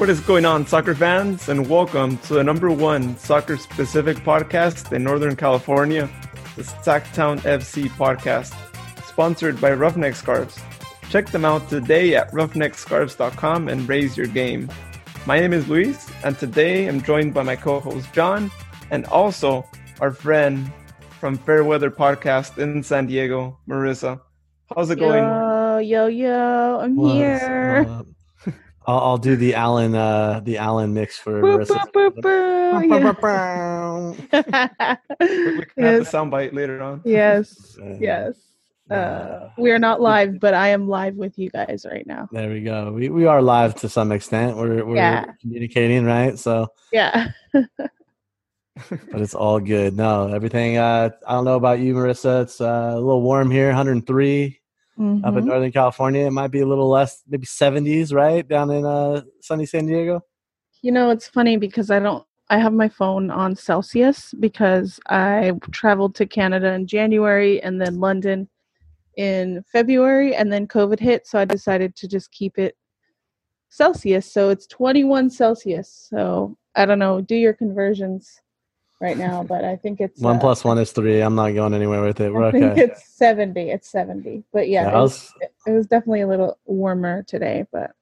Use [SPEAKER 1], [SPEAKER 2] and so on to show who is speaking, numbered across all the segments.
[SPEAKER 1] What is going on, soccer fans, and welcome to the number one soccer specific podcast in Northern California, the Sacktown FC podcast, sponsored by Roughneck Scarves. Check them out today at roughneckscarves.com and raise your game. My name is Luis, and today I'm joined by my co host John and also our friend from Fairweather Podcast in San Diego, Marissa. How's it going?
[SPEAKER 2] Yo, yo, yo! I'm What's here.
[SPEAKER 3] Up? I'll, I'll, do the Alan, uh, the Alan mix for boop, boop, boop,
[SPEAKER 1] yeah. we, we can yes. have the soundbite later on.
[SPEAKER 2] Yes, yes. Uh, we are not live, but I am live with you guys right now.
[SPEAKER 3] There we go. We we are live to some extent. We're we're yeah. communicating, right? So
[SPEAKER 2] yeah.
[SPEAKER 3] but it's all good. No, everything. Uh, I don't know about you, Marissa. It's uh, a little warm here, 103 mm-hmm. up in mm-hmm. Northern California. It might be a little less, maybe 70s, right down in uh, sunny San Diego.
[SPEAKER 2] You know, it's funny because I don't. I have my phone on Celsius because I traveled to Canada in January and then London in February, and then COVID hit, so I decided to just keep it Celsius. So it's 21 Celsius. So I don't know. Do your conversions right now, but I think it's
[SPEAKER 3] one uh, plus one is three. I'm not going anywhere with it. We're
[SPEAKER 2] I think it's seventy. It's seventy. But yeah, yeah it, was, it, was, definitely a little warmer today. But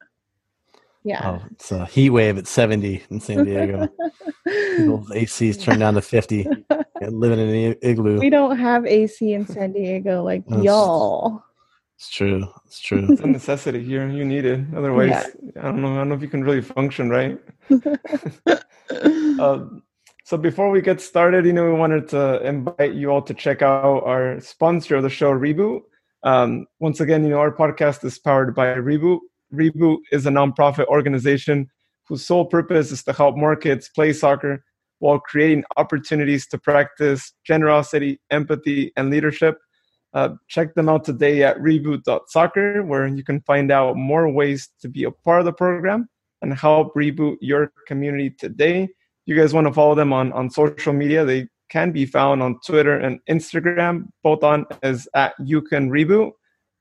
[SPEAKER 2] yeah,
[SPEAKER 3] oh, it's a heat wave at seventy in San Diego. People's ACs turned down to fifty. living in an igloo.
[SPEAKER 2] We don't have AC in San Diego like That's, y'all.
[SPEAKER 3] It's true. It's true.
[SPEAKER 1] It's a necessity here. You need it. Otherwise, yeah. I don't know. I don't know if you can really function, right? uh, so before we get started, you know, we wanted to invite you all to check out our sponsor of the show, Reboot. Um, once again, you know, our podcast is powered by Reboot. Reboot is a nonprofit organization whose sole purpose is to help more kids play soccer while creating opportunities to practice generosity, empathy, and leadership. Uh, check them out today at reboot.soccer, where you can find out more ways to be a part of the program and help reboot your community today you guys want to follow them on, on social media, they can be found on Twitter and Instagram, both on as at you can reboot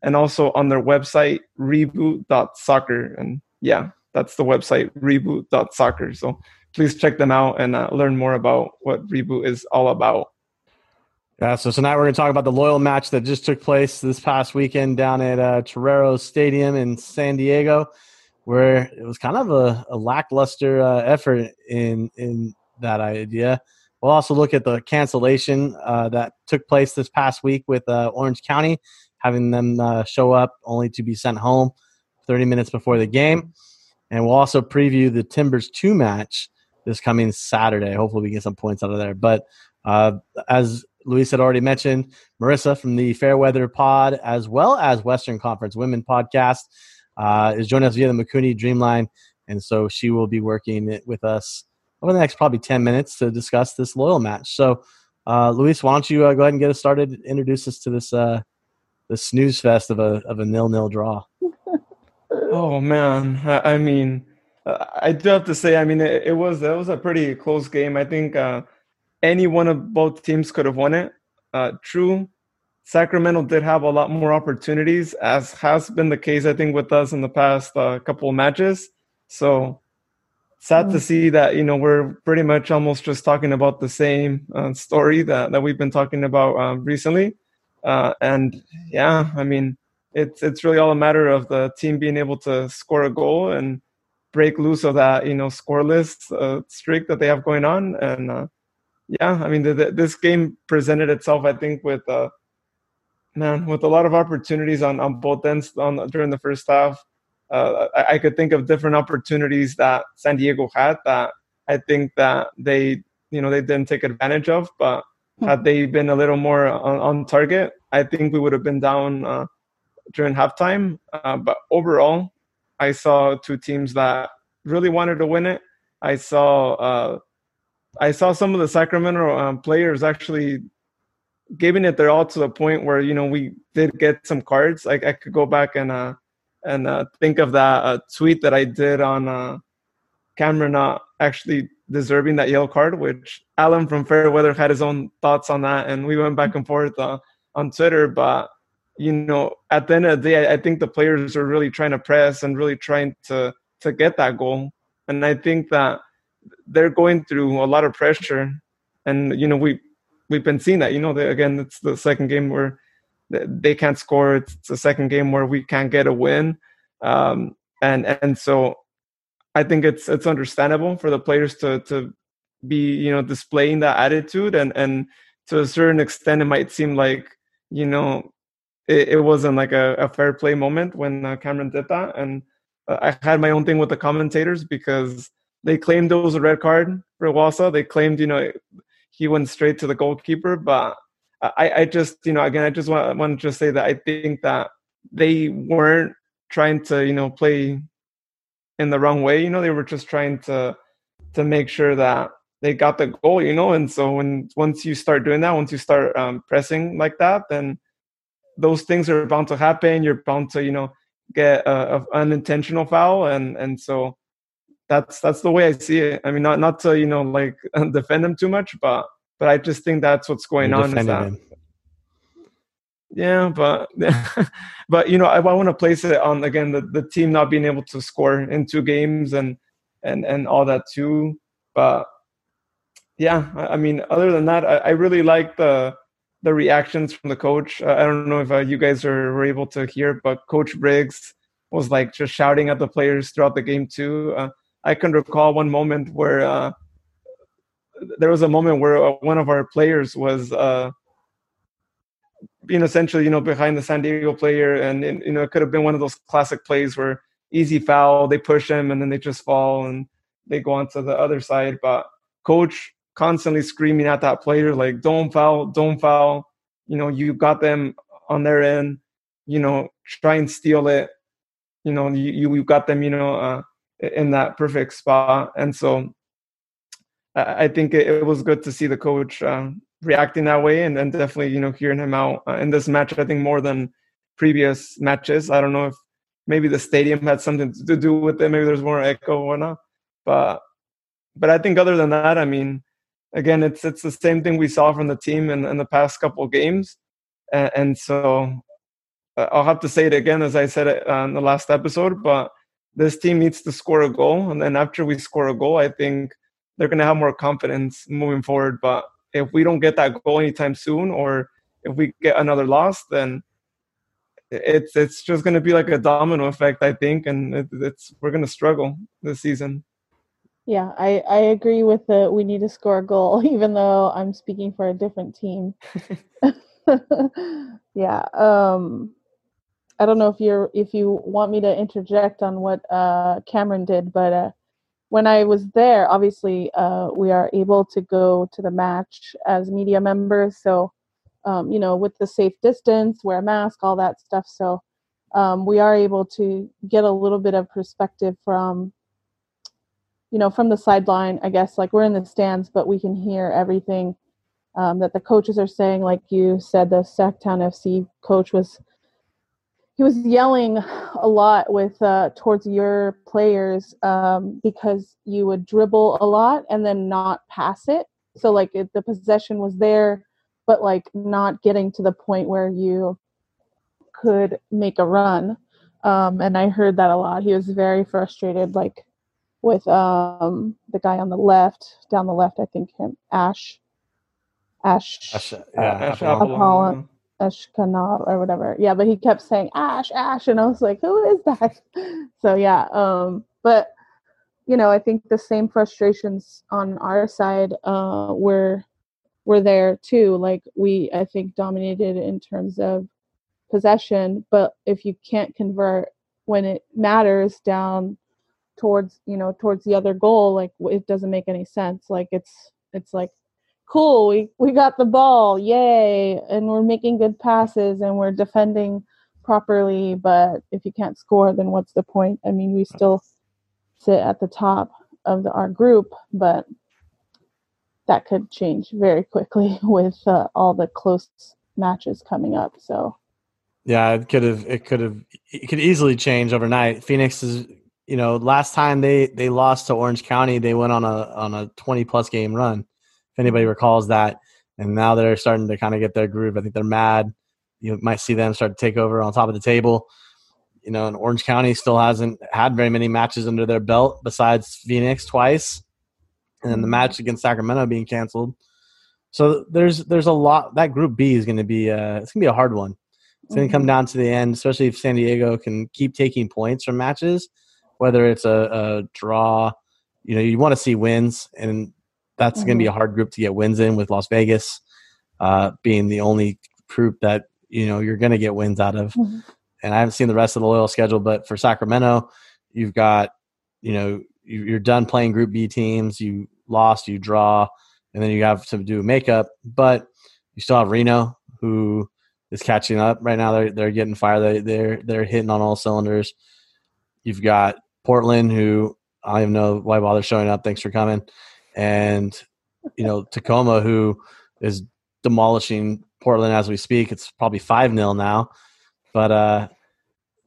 [SPEAKER 1] and also on their website reboot.soccer. And yeah, that's the website reboot.soccer. So please check them out and uh, learn more about what reboot is all about.
[SPEAKER 3] Yeah, so tonight we're going to talk about the Loyal match that just took place this past weekend down at uh, Torero Stadium in San Diego where it was kind of a, a lackluster uh, effort in in that idea. We'll also look at the cancellation uh, that took place this past week with uh, Orange County, having them uh, show up only to be sent home 30 minutes before the game. And we'll also preview the Timbers 2 match this coming Saturday. Hopefully, we get some points out of there. But uh, as Luis had already mentioned, Marissa from the Fairweather Pod, as well as Western Conference Women Podcast, uh, is joining us via the Mikuni Dreamline, and so she will be working with us over the next probably 10 minutes to discuss this loyal match. So, uh, Luis, why don't you uh, go ahead and get us started? Introduce us to this uh, the snooze fest of a of a nil nil draw.
[SPEAKER 1] oh man, I, I mean, uh, I do have to say, I mean, it, it was it was a pretty close game. I think uh, any one of both teams could have won it. Uh, true, Sacramento did have a lot more opportunities, as has been the case, I think, with us in the past uh, couple of matches. So sad mm. to see that you know we're pretty much almost just talking about the same uh, story that, that we've been talking about uh, recently. Uh, and yeah, I mean, it's it's really all a matter of the team being able to score a goal and break loose of that you know scoreless uh, streak that they have going on. And uh, yeah, I mean, the, the, this game presented itself, I think, with man, with a lot of opportunities on, on both ends on during the first half. Uh, I, I, could think of different opportunities that San Diego had that I think that they, you know, they didn't take advantage of. But hmm. had they been a little more on, on target, I think we would have been down uh, during halftime. Uh, but overall, I saw two teams that really wanted to win it. I saw uh, I saw some of the Sacramento um, players actually giving it their all to the point where you know we did get some cards. Like I could go back and uh and uh, think of that uh, tweet that I did on uh, Cameron not actually deserving that yellow card, which Alan from Fairweather had his own thoughts on that, and we went back and forth uh, on Twitter. But you know, at the end of the day, I, I think the players are really trying to press and really trying to to get that goal. and I think that they're going through a lot of pressure, and you know we we've been seeing that. You know, they, again, it's the second game where they can't score. It's the second game where we can't get a win, um, and and so I think it's it's understandable for the players to to be you know displaying that attitude and and to a certain extent it might seem like you know it, it wasn't like a, a, fair play moment when uh, Cameron did that and uh, I had my own thing with the commentators because they claimed it was a red card for Wasa. They claimed you know he went straight to the goalkeeper, but I, I just you know again I just want, want to just say that I think that they weren't trying to you know play in the wrong way. You know they were just trying to to make sure that they got the goal, you know. And so when once you start doing that, once you start um, pressing like that, then those things are bound to happen. You're bound to, you know, get a, a unintentional foul, and and so that's that's the way I see it. I mean, not not to you know like defend them too much, but but I just think that's what's going You're on. Is that, him. Yeah, but but you know, I, I want to place it on again the, the team not being able to score in two games and and and all that too. But yeah, I, I mean, other than that, I, I, really like the the reactions from the coach. Uh, I don't know if uh, you guys are were able to hear, but Coach Briggs was like just shouting at the players throughout the game too. Uh, I can recall one moment where uh, there was a moment where uh, one of our players was uh, being essentially, you know, behind the San Diego player, and, you know, it could have been one of those classic plays where easy foul, they push him, and then they just fall and they go on to the other side. But coach constantly screaming at that player like don't foul don't foul you know you got them on their end you know try and steal it you know you you got them you know uh, in that perfect spot. And so i, think it, was good to see the coach uh, reacting that way and then definitely you know hearing him out uh, in this match i think more than previous matches. I don't know if maybe the stadium had something to do with it. Maybe there's more echo or not but but i think other than that i mean again, it's it's the same thing we saw from the team in, in the past couple games, and, and so uh, I'll have to say it again as I said it on the last episode. But this team needs to score a goal, and then after we score a goal, I think they're going to have more confidence moving forward. But if we don't get that goal anytime soon, or if we get another loss, then it's it's just going to be like a domino effect, I think, and it, it's we're going to struggle this season.
[SPEAKER 2] Yeah, I, I agree with the we need to score a goal, even though I'm speaking for a different team. yeah. Um I don't know if you're if you want me to interject on what uh Cameron did, but uh when I was there, obviously uh we are able to go to the match as media members, so um, you know, with the safe distance, wear a mask, all that stuff. So um, we are able to get a little bit of perspective from you know, from the sideline, I guess, like we're in the stands, but we can hear everything um, that the coaches are saying. Like you said, the Sacktown FC coach was he was yelling a lot with uh, towards your players um, because you would dribble a lot and then not pass it. So like it, the possession was there, but like not getting to the point where you could make a run. Um, and I heard that a lot. He was very frustrated, like with um, the guy on the left, down the left, I think him, Ash, Ash, Ash, uh, yeah, Ash Apollon, Ash Kanab or whatever. Yeah, but he kept saying Ash, Ash, and I was like, who is that? so yeah, um, but you know, I think the same frustrations on our side uh, were were there too. Like we, I think, dominated in terms of possession, but if you can't convert when it matters down towards you know towards the other goal like it doesn't make any sense like it's it's like cool we we got the ball yay and we're making good passes and we're defending properly but if you can't score then what's the point? I mean we still sit at the top of the, our group but that could change very quickly with uh, all the close matches coming up so.
[SPEAKER 3] Yeah it could have it could have it could easily change overnight. Phoenix is you know, last time they they lost to Orange County, they went on a on a 20 plus game run. If anybody mm-hmm. recalls that, and now they're starting to kind of get their groove. I think they're mad. You might see them start to take over on top of the table. You know, and Orange County still hasn't had very many matches under their belt besides Phoenix twice, and then the match against Sacramento being canceled. So there's there's a lot. That Group B is going to be uh, it's going to be a hard one. It's going to come down to the end, especially if San Diego can keep taking points from matches, whether it's a, a draw. You know, you want to see wins, and that's going to be a hard group to get wins in with Las Vegas uh, being the only group that you know you're going to get wins out of.
[SPEAKER 2] Mhm.
[SPEAKER 3] And I haven't seen the rest of the loyal schedule, but for Sacramento, you've got you know you- you're done playing Group B teams. You lost, you draw, and then you have to do makeup. But you still have Reno, who is catching up right now. They're they're getting fire. They they're they're hitting on all cylinders. You've got Portland, who I don't even know why bother showing up. Thanks for coming. And you know Tacoma, who is demolishing Portland as we speak. It's probably five 0 now, but uh,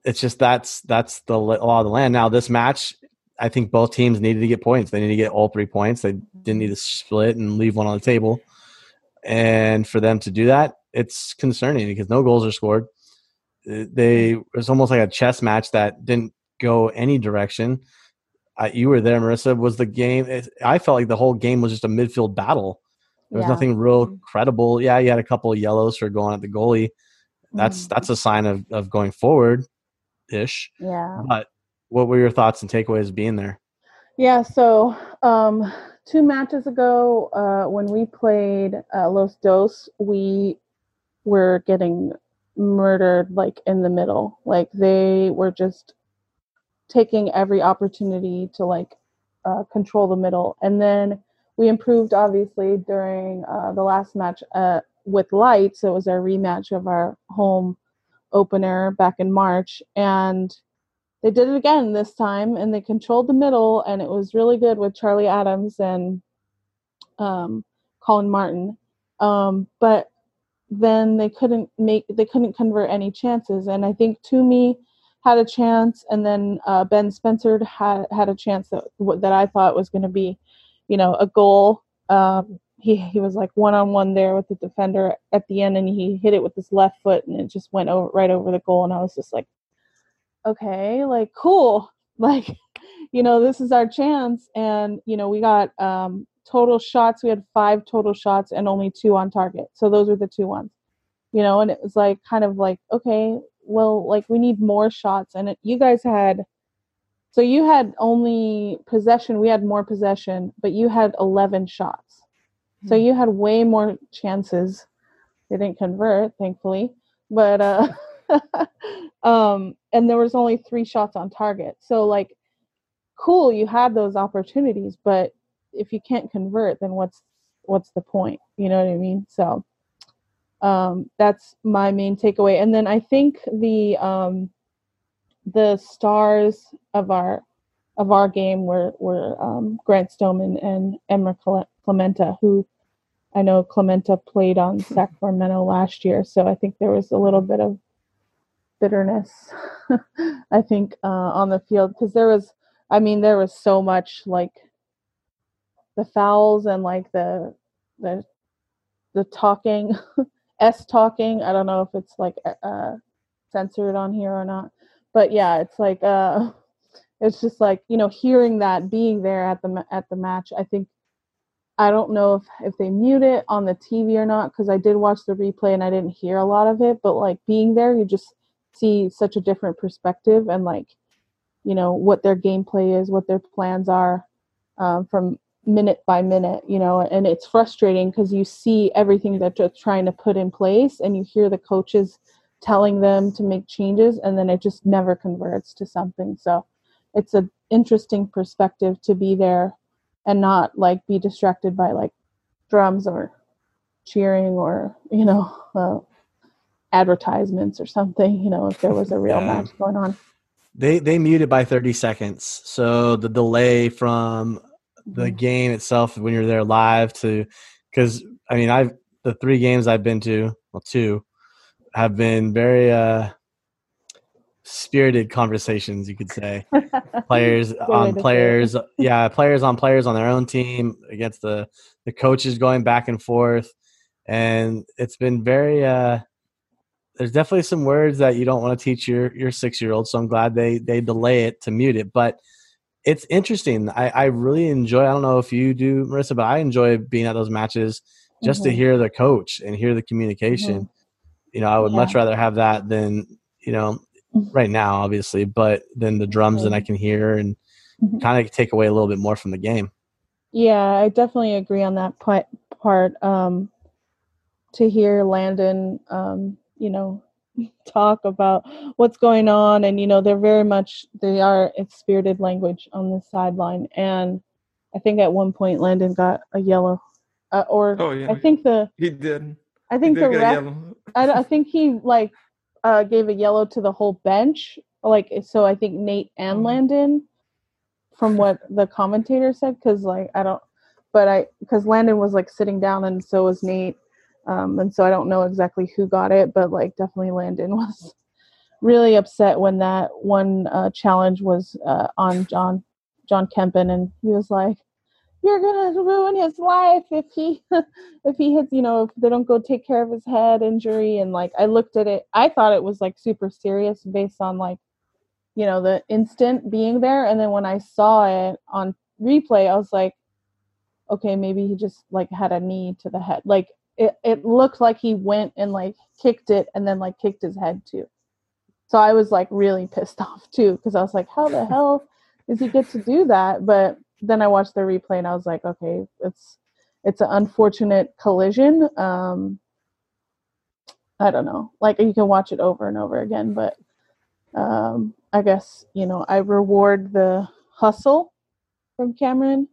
[SPEAKER 3] it's just that's that's the la- law of the land. Now this match, I think both teams needed to get points. They need to get all three points. They didn't need to split and leave one on the table. And for them to do that, it's concerning because no goals are scored. Uh, They it was almost like a chess match that didn't go any direction. Uh, you were there, Marissa. Was the game? It, I felt like the whole game was just a midfield battle. There was
[SPEAKER 2] Yeah.
[SPEAKER 3] nothing real
[SPEAKER 2] Mhm.
[SPEAKER 3] credible. Yeah, you had a couple of yellows for going at the goalie. That's
[SPEAKER 2] Mhm.
[SPEAKER 3] that's a sign of of going forward, ish.
[SPEAKER 2] yeah.
[SPEAKER 3] But what were your thoughts and takeaways being there?
[SPEAKER 2] Yeah, so um, two matches ago, uh, when we played uh, Los Dos, we were getting murdered like in the middle. Like they were just taking every opportunity to like uh, control the middle. And then we improved obviously during uh, the last match uh, with Lights. It was our rematch of our home opener back in March. And they did it again this time and they controlled the middle and it was really good with Charlie Adams and um, Colin Martin. Um, but then they couldn't make they couldn't convert any chances and I think Tumi had a chance and then uh, Ben Spencer had had a chance that that I thought was going to be, you know, a goal. Um, he he was like one on one there with the defender at the end and he hit it with his left foot and it just went over right over the goal and I was just like okay, like cool. Like, you know, this is our chance. And, you know, we got um total shots. We had five total shots and only two on target. So those were the two ones. You know, and it was like kind of like, okay, well, like we need more shots. And it, you guys had so you had only possession, we had more possession, but you had 11 shots. So you had way more chances. They didn't convert, thankfully. But uh um and there was only 3 shots on target. So like cool, you had those opportunities, but if you can't convert, then what's what's the point? You know what I mean? So um that's my main takeaway. And then I think the um the stars of our of our game were were um, Grant Stoneman and Emrah Klimenta, who I know Klimenta played on Sacramento last year, so I think there was a little bit of bitterness, I think, uh, on the field. Because there was, I mean, there was so much like the fouls and like the the the talking, s talking. I don't know if it's like uh, censored on here or not, but yeah, it's like uh, it's just like you know hearing that being there at the at the match. I think I don't know if if they mute it on the TV or not because I did watch the replay and I didn't hear a lot of it. But like being there, you just see such a different perspective and like you know what their gameplay is, what their plans are um, from minute by minute. You know, and it's frustrating because you see everything that they're trying to put in place and you hear the coaches telling them to make changes and then it just never converts to something. So it's an interesting perspective to be there and not like be distracted by like drums or cheering or you know uh, advertisements or something you know if there was a real
[SPEAKER 3] Yeah.
[SPEAKER 2] match going on
[SPEAKER 3] They they muted by 30 seconds. So the delay from the
[SPEAKER 2] Mhm.
[SPEAKER 3] game itself when you're there live to because I mean I've the three games I've been to, well two, have been very uh spirited conversations, you could say. Players on
[SPEAKER 2] to say it.
[SPEAKER 3] players yeah, players on players on their own team against the the coaches going back and forth. And it's been very uh there's definitely some words that you don't want to teach your your six year old. So I'm glad they they delay it to mute it. But it's interesting. I, I really enjoy. I don't know if you do, Marissa, but I enjoy being at those matches just mm-hmm. to hear the coach and hear the communication. Mm-hmm. You know, I would yeah. much rather have that than you know mm-hmm. right now, obviously, but then the drums that I can hear and mm-hmm. kind of take away a little bit more from the game.
[SPEAKER 2] Yeah, I definitely agree on that part. Um, to hear Landon, um, you know, talk about what's going on, and you know, they're very much they are it's spirited language on the sideline, and I think at one point Landon got a yellow, uh, or oh, yeah. I think the
[SPEAKER 1] he did.
[SPEAKER 2] I think did the ref. I, I think he like uh, gave a yellow to the whole bench. Like so, I think Nate and mm-hmm. Landon, from what the commentator said, because like I don't, but I because Landon was like sitting down and so was Nate, um, and so I don't know exactly who got it, but like definitely Landon was really upset when that one uh, challenge was uh, on John John Kempin, and he was like, you're gonna ruin his life if he if he hits you know if they don't go take care of his head injury. And like i looked at it i thought it was like super serious based on like you know the instant being there. And then when i saw it on replay i was like okay maybe he just like had a knee to the head. Like it, it looked like he went and like kicked it and then like kicked his head too so i was like really pissed off too because i was like how the hell does he get to do that but then I watched the replay and I was like, okay, it's it's an unfortunate collision. Um, I don't know. Like you can watch it over and over again, but um, I guess you know I reward the hustle from Cameron,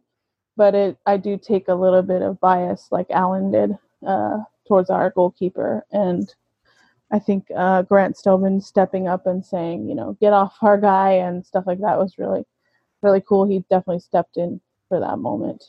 [SPEAKER 2] but it I do take a little bit of bias, like Alan did, uh, towards our goalkeeper, and I think uh, Grant Stoneman stepping up and saying, you know, get off our guy and stuff like that was really really cool. He definitely stepped in for that moment.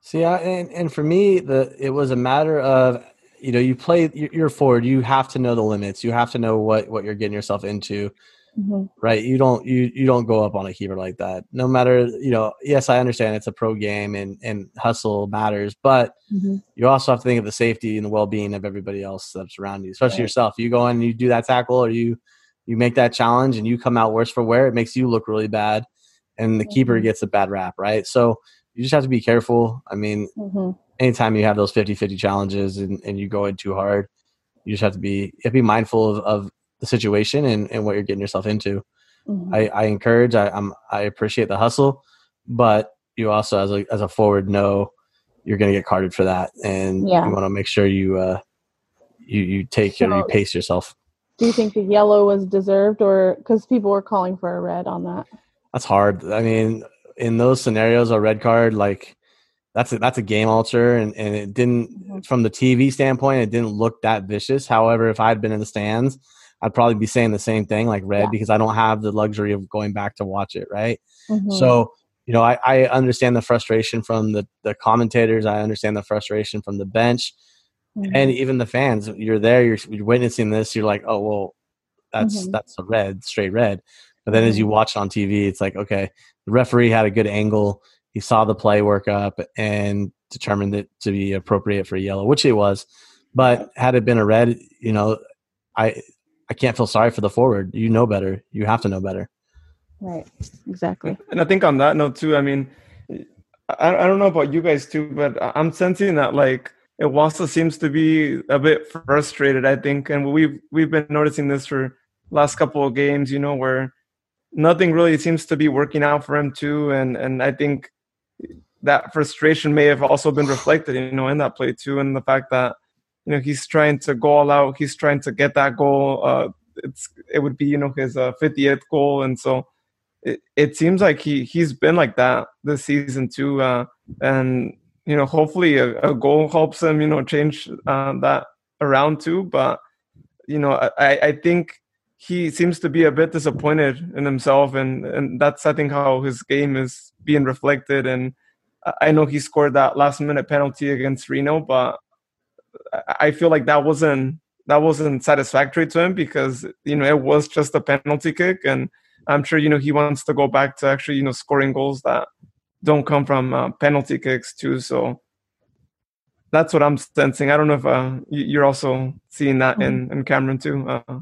[SPEAKER 3] See, I, and and for me, the it was a matter of you know you play you're forward. You have to know the limits. You have to know what what you're getting yourself into. Mm-hmm. Right, you don't you you don't go up on a keeper like that. No matter you know, yes, I understand it's a pro game and and hustle matters, but mm-hmm. you also have to think of the safety and the well being of everybody else that's around you, especially right. yourself. You go in and you do that tackle, or you you make that challenge, and you come out worse for wear. It makes you look really bad, and the mm-hmm. keeper gets a bad rap, right? So you just have to be careful. I mean, mm-hmm. anytime you have those 50 50 challenges and, and you go in too hard, you just have to be have to be mindful of, of the situation and, and what you're getting yourself into. Mm-hmm. I, I encourage, I, I'm, I appreciate the hustle, but you also, as a, as a forward, know you're going to get carded for that. And yeah. you want to make sure you, uh, you, you take so, you pace yourself.
[SPEAKER 2] Do you think the yellow was deserved or because people were calling for a red on that?
[SPEAKER 3] That's hard. I mean, in those scenarios, a red card like that's a, that's a game alter, and, and it didn't mm-hmm. from the TV standpoint, it didn't look that vicious. However, if I'd been in the stands, I'd probably be saying the same thing, like red, yeah. because I don't have the luxury of going back to watch it, right? Mm-hmm. So, you know, I, I understand the frustration from the, the commentators. I understand the frustration from the bench mm-hmm. and even the fans. You're there, you're, you're, witnessing this. You're like, oh, well, that's, mm-hmm. that's a red, straight red. But then as you mm-hmm. watch on TV, it's like, okay, the referee had a good angle. He saw the play work up and determined it to be appropriate for yellow, which it was. But had it been a red, you know, I I can't feel sorry for the forward. You know better. You have to know better.
[SPEAKER 2] Right. Exactly.
[SPEAKER 1] And I think on that note too, I mean, I, I don't know about you guys too, but I'm sensing that like Iwasa seems to be a bit frustrated. I think, and we've we've been noticing this for last couple of games. You know, where nothing really seems to be working out for him too, and and I think that frustration may have also been reflected, you know, in that play too, and the fact that you know he's trying to go all out, he's trying to get that goal. Uh, it's it would be you know his uh, 50th goal, and so it, it seems like he he's been like that this season too, uh, and you know hopefully a, a, goal helps him you know change uh, that around too. But you know I I think he seems to be a bit disappointed in himself, and and that's I think how his game is being reflected. And I know he scored that last minute penalty against Reno, but I feel like that wasn't that wasn't satisfactory to him because you know it was just a penalty kick, and I'm sure you know he wants to go back to actually you know scoring goals that don't come from uh, penalty kicks too. So that's what I'm sensing. I don't know if uh, you're also seeing that in,
[SPEAKER 2] Mm-hmm.
[SPEAKER 1] in Cameron too. Uh,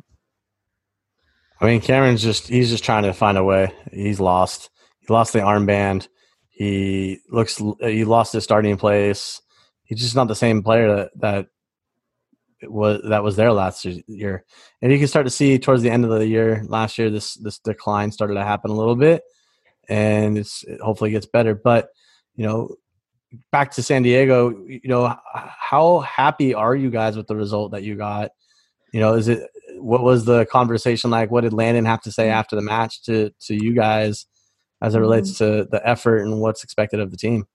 [SPEAKER 3] I mean, Cameron's just he's just trying to find a way. He's lost. He lost the armband. He looks he lost his starting place. He's just not the same player that that was that was there last year. And you can start to see towards the end of the year last year this this decline started to happen a little bit, and it's it hopefully gets better. But you know, back to San Diego. You know, how happy are you guys with the result that you got? You know, is it what was the conversation like? What did Landon have to say mm-hmm. after the match to to you guys as it relates mm-hmm. to the effort and what's expected of the team?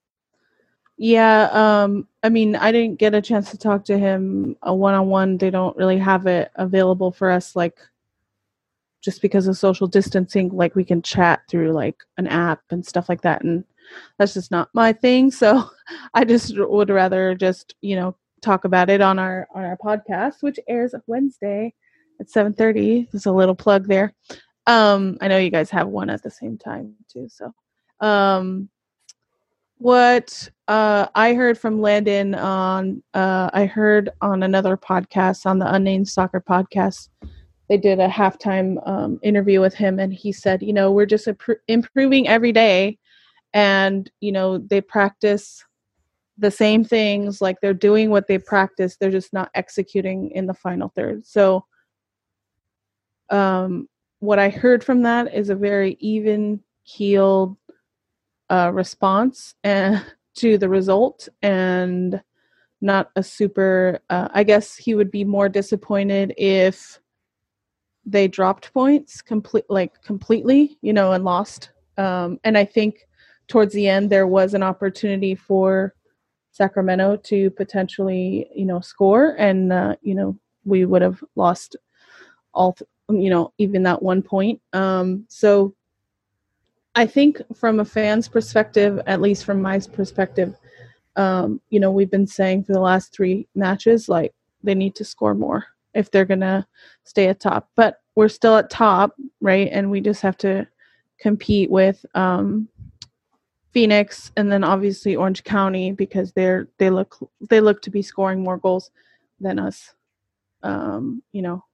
[SPEAKER 2] Yeah, um, I mean, I didn't get a chance to talk to him one on one. They don't really have it available for us, like just because of social distancing. Like we can chat through like an app and stuff like that, and that's just not my thing. So I just would rather just you know talk about it on our on our podcast, which airs Wednesday at seven thirty. There's a little plug there. Um, I know you guys have one at the same time too. So, um, what uh, I heard from Landon on uh, I heard on another podcast on the Unnamed Soccer podcast. They did a halftime um, interview with him, and he said, "You know, we're just impro- improving every day, and you know, they practice the same things. Like they're doing what they practice. They're just not executing in the final third." So, um, what I heard from that is a very even keeled uh, response and to the result and not a super uh, i guess he would be more disappointed if they dropped points complete like completely you know and lost. Um, and i think towards the end there was an opportunity for sacramento to potentially you know score and uh, you know we would have lost all th- you know even that one point. Um, so I think from a fan's perspective, at least from my perspective, um, you know, we've been saying for the last three matches, like they need to score more if they're gonna stay at top. But we're still at top, right? And we just have to compete with um, Phoenix and then obviously Orange County because they're they look they look to be scoring more goals than us. Um, you know,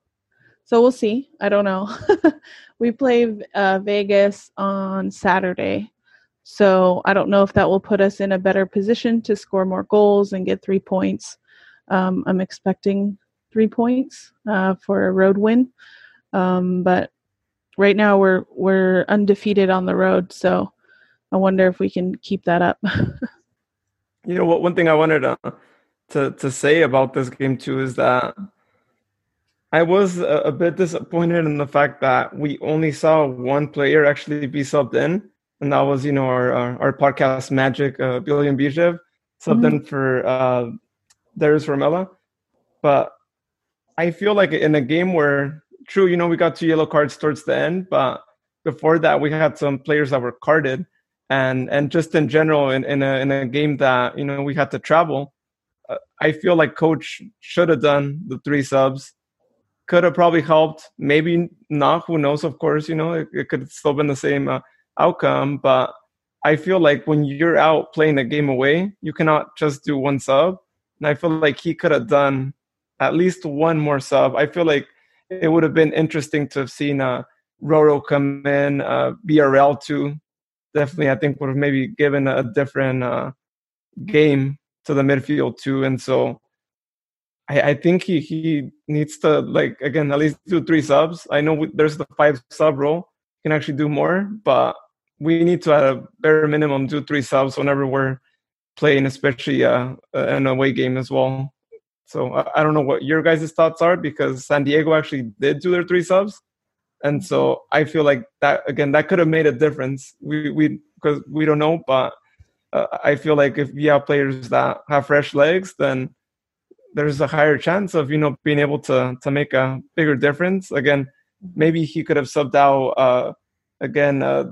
[SPEAKER 2] so we'll see. I don't know. we play uh, Vegas on Saturday. So I don't know if that will put us in a better position to score more goals and get three points. Um, I'm expecting three points uh, for a road win. Um, but right now we're we're undefeated on the road, so I wonder if we can keep that up.
[SPEAKER 1] you know what? One thing I wanted to to to say about this game too is that I was a, a, bit disappointed in the fact that we only saw one player actually be subbed in, and that was, you know, our our, our podcast magic, uh, Villyan Bijev, subbed mm-hmm. in for uh, Darius Romela. But I feel like in a game where, true, you know, we got two yellow cards towards the end, but before that we had some players that were carded, and and just in general in, in a in a game that you know we had to travel, uh, I feel like coach should have done the three subs could have probably helped. Maybe not. Who knows? Of course, you know it, it could still been the same uh, outcome. But I feel like when you're out playing a game away, you cannot just do one sub. And I feel like he could have done at least one more sub. I feel like it would have been interesting to have seen uh, Roro come in, uh, BRL too. Definitely, I think would have maybe given a different uh, game to the midfield too. And so I, I think he he needs to like again at least do three subs. I know there's the five sub rule. Can actually do more, but we need to at a bare minimum do three subs whenever we're playing, especially uh, an away game as well. So I, I don't know what your guys' thoughts are because San Diego actually did do their three subs, and so I feel like that again that could have made a difference. We we because we don't know, but uh, I feel like if you have players that have fresh legs, then there's a higher chance of you know being able to to make a bigger difference. Again, maybe he could have subbed out uh, again uh,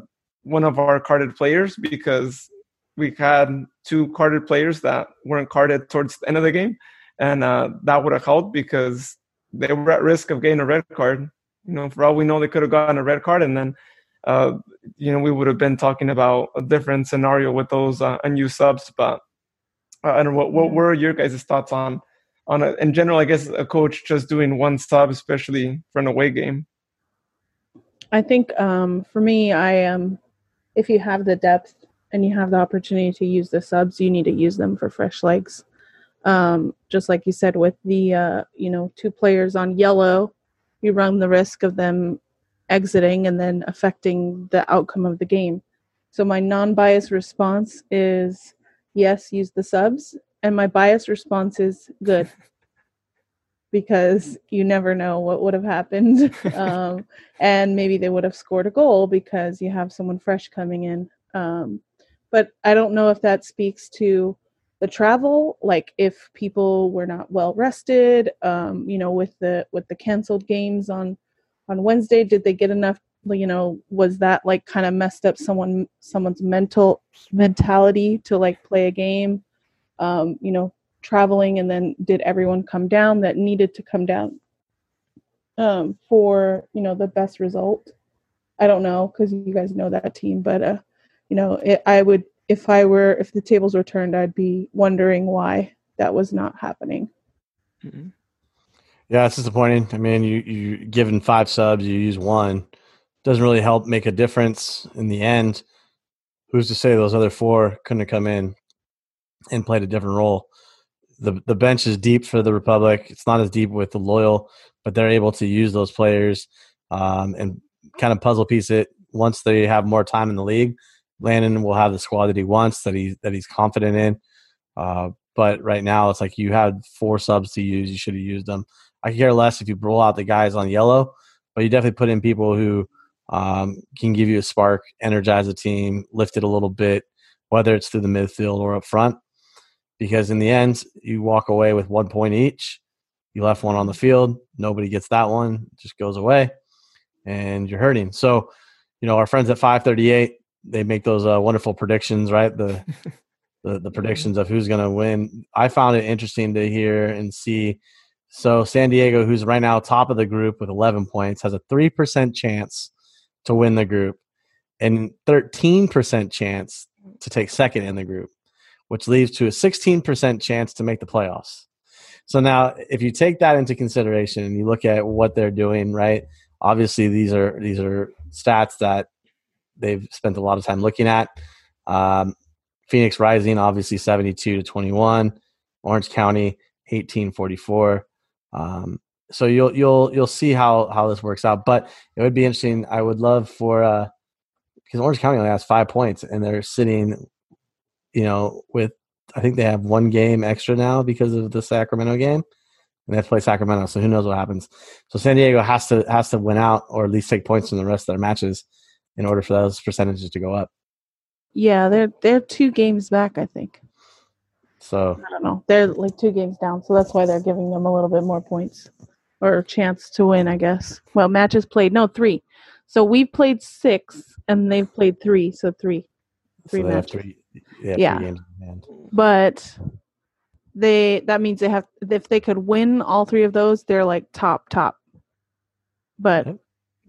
[SPEAKER 1] one of our carded players because we had two carded players that weren't carded towards the end of the game, and uh, that would have helped because they were at risk of getting a red card. You know, for all we know, they could have gotten a red card, and then uh, you know we would have been talking about a different scenario with those uh, unused subs. But Uh, I don't know what what were your guys' thoughts on on a, in general? I guess a coach just doing one sub, especially for an away game.
[SPEAKER 2] I think um, for me, I am. Um, if you have the depth and you have the opportunity to use the subs, you need to use them for fresh legs. Um, just like you said, with the uh, you know two players on yellow, you run the risk of them exiting and then affecting the outcome of the game. So my non-biased response is yes, use the subs, and my biased response is good because you never know what would have happened. um, and maybe they would have scored a goal because you have someone fresh coming in. Um, but I don't know if that speaks to the travel like if people were not well rested um, you know with the with the canceled games on on wednesday did they get enough you know was that like kind of messed up someone someone's mental mentality to like play a game um, you know traveling and then did everyone come down that needed to come down um, for you know the best result? I don't know because you guys know that team but uh you know it, i would if i were if the tables were turned i'd be wondering why that was not happening. Mm-hmm.
[SPEAKER 3] yeah it's disappointing. I mean you you given five subs you use one. Doesn't really help make a difference in the end. Who's to say those other four couldn't have come in and played a different role? The the bench is deep for the Republic. It's not as deep with the Loyal, but they're able to use those players um, and kind of puzzle piece it once they have more time in the league. Landon will have the squad that he wants, that he that he's confident in. Uh, but right now, it's like you had four subs to use. You should have used them. I care less if you roll out the guys on yellow, but you definitely put in people who um, can give you a spark, energize the team, lift it a little bit, whether it's through the midfield or up front. Because in the end, you walk away with one point each. You left one on the field. Nobody gets that one. It just goes away, and you're hurting. So, you know, our friends at 538, they make those uh, wonderful predictions, right? The the, the predictions of who's going to win. I found it interesting to hear and see. So San Diego, who's right now top of the group with 11 points, has a three percent chance to win the group and 13% chance to take second in the group, which leads to a 16% chance to make the playoffs. So now if you take that into consideration and you look at what they're doing, right? Obviously these are these are stats that they've spent a lot of time looking at. Um, Phoenix Rising obviously 72 to 21, Orange County 1844. Um, so you'll you'll you'll see how how this works out. But it would be interesting. I would love for uh because Orange County only has five points and they're sitting, you know, with I think they have one game extra now because of the Sacramento game. And they have to play Sacramento, so who knows what happens. So San Diego has to has to win out or at least take points from the rest of their matches in order for those percentages to go up.
[SPEAKER 2] Yeah, they're they're two games back, I think.
[SPEAKER 3] So
[SPEAKER 2] I don't know. They're like two games down, so that's why they're giving them a little bit more points or chance to win, I guess. Well, matches played. No, three. So we've played six, and they've played three. So three, three
[SPEAKER 3] so
[SPEAKER 2] matches.
[SPEAKER 3] Three, yeah, three
[SPEAKER 2] but they that means they have if they could win all three of those, they're like top top. But okay.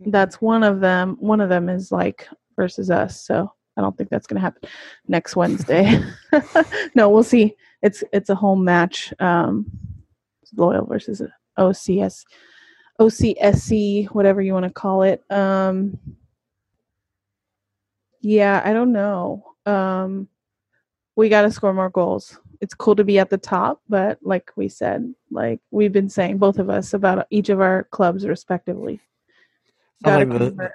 [SPEAKER 2] that's one of them. One of them is like versus us. So I don't think that's going to happen next Wednesday. no, we'll see. It's it's a home match. Um, loyal versus OCS, OCSC, whatever you want to call it. Um, yeah, I don't know. Um, we got to score more goals. It's cool to be at the top, but like we said, like we've been saying, both of us about each of our clubs respectively.
[SPEAKER 3] Like the,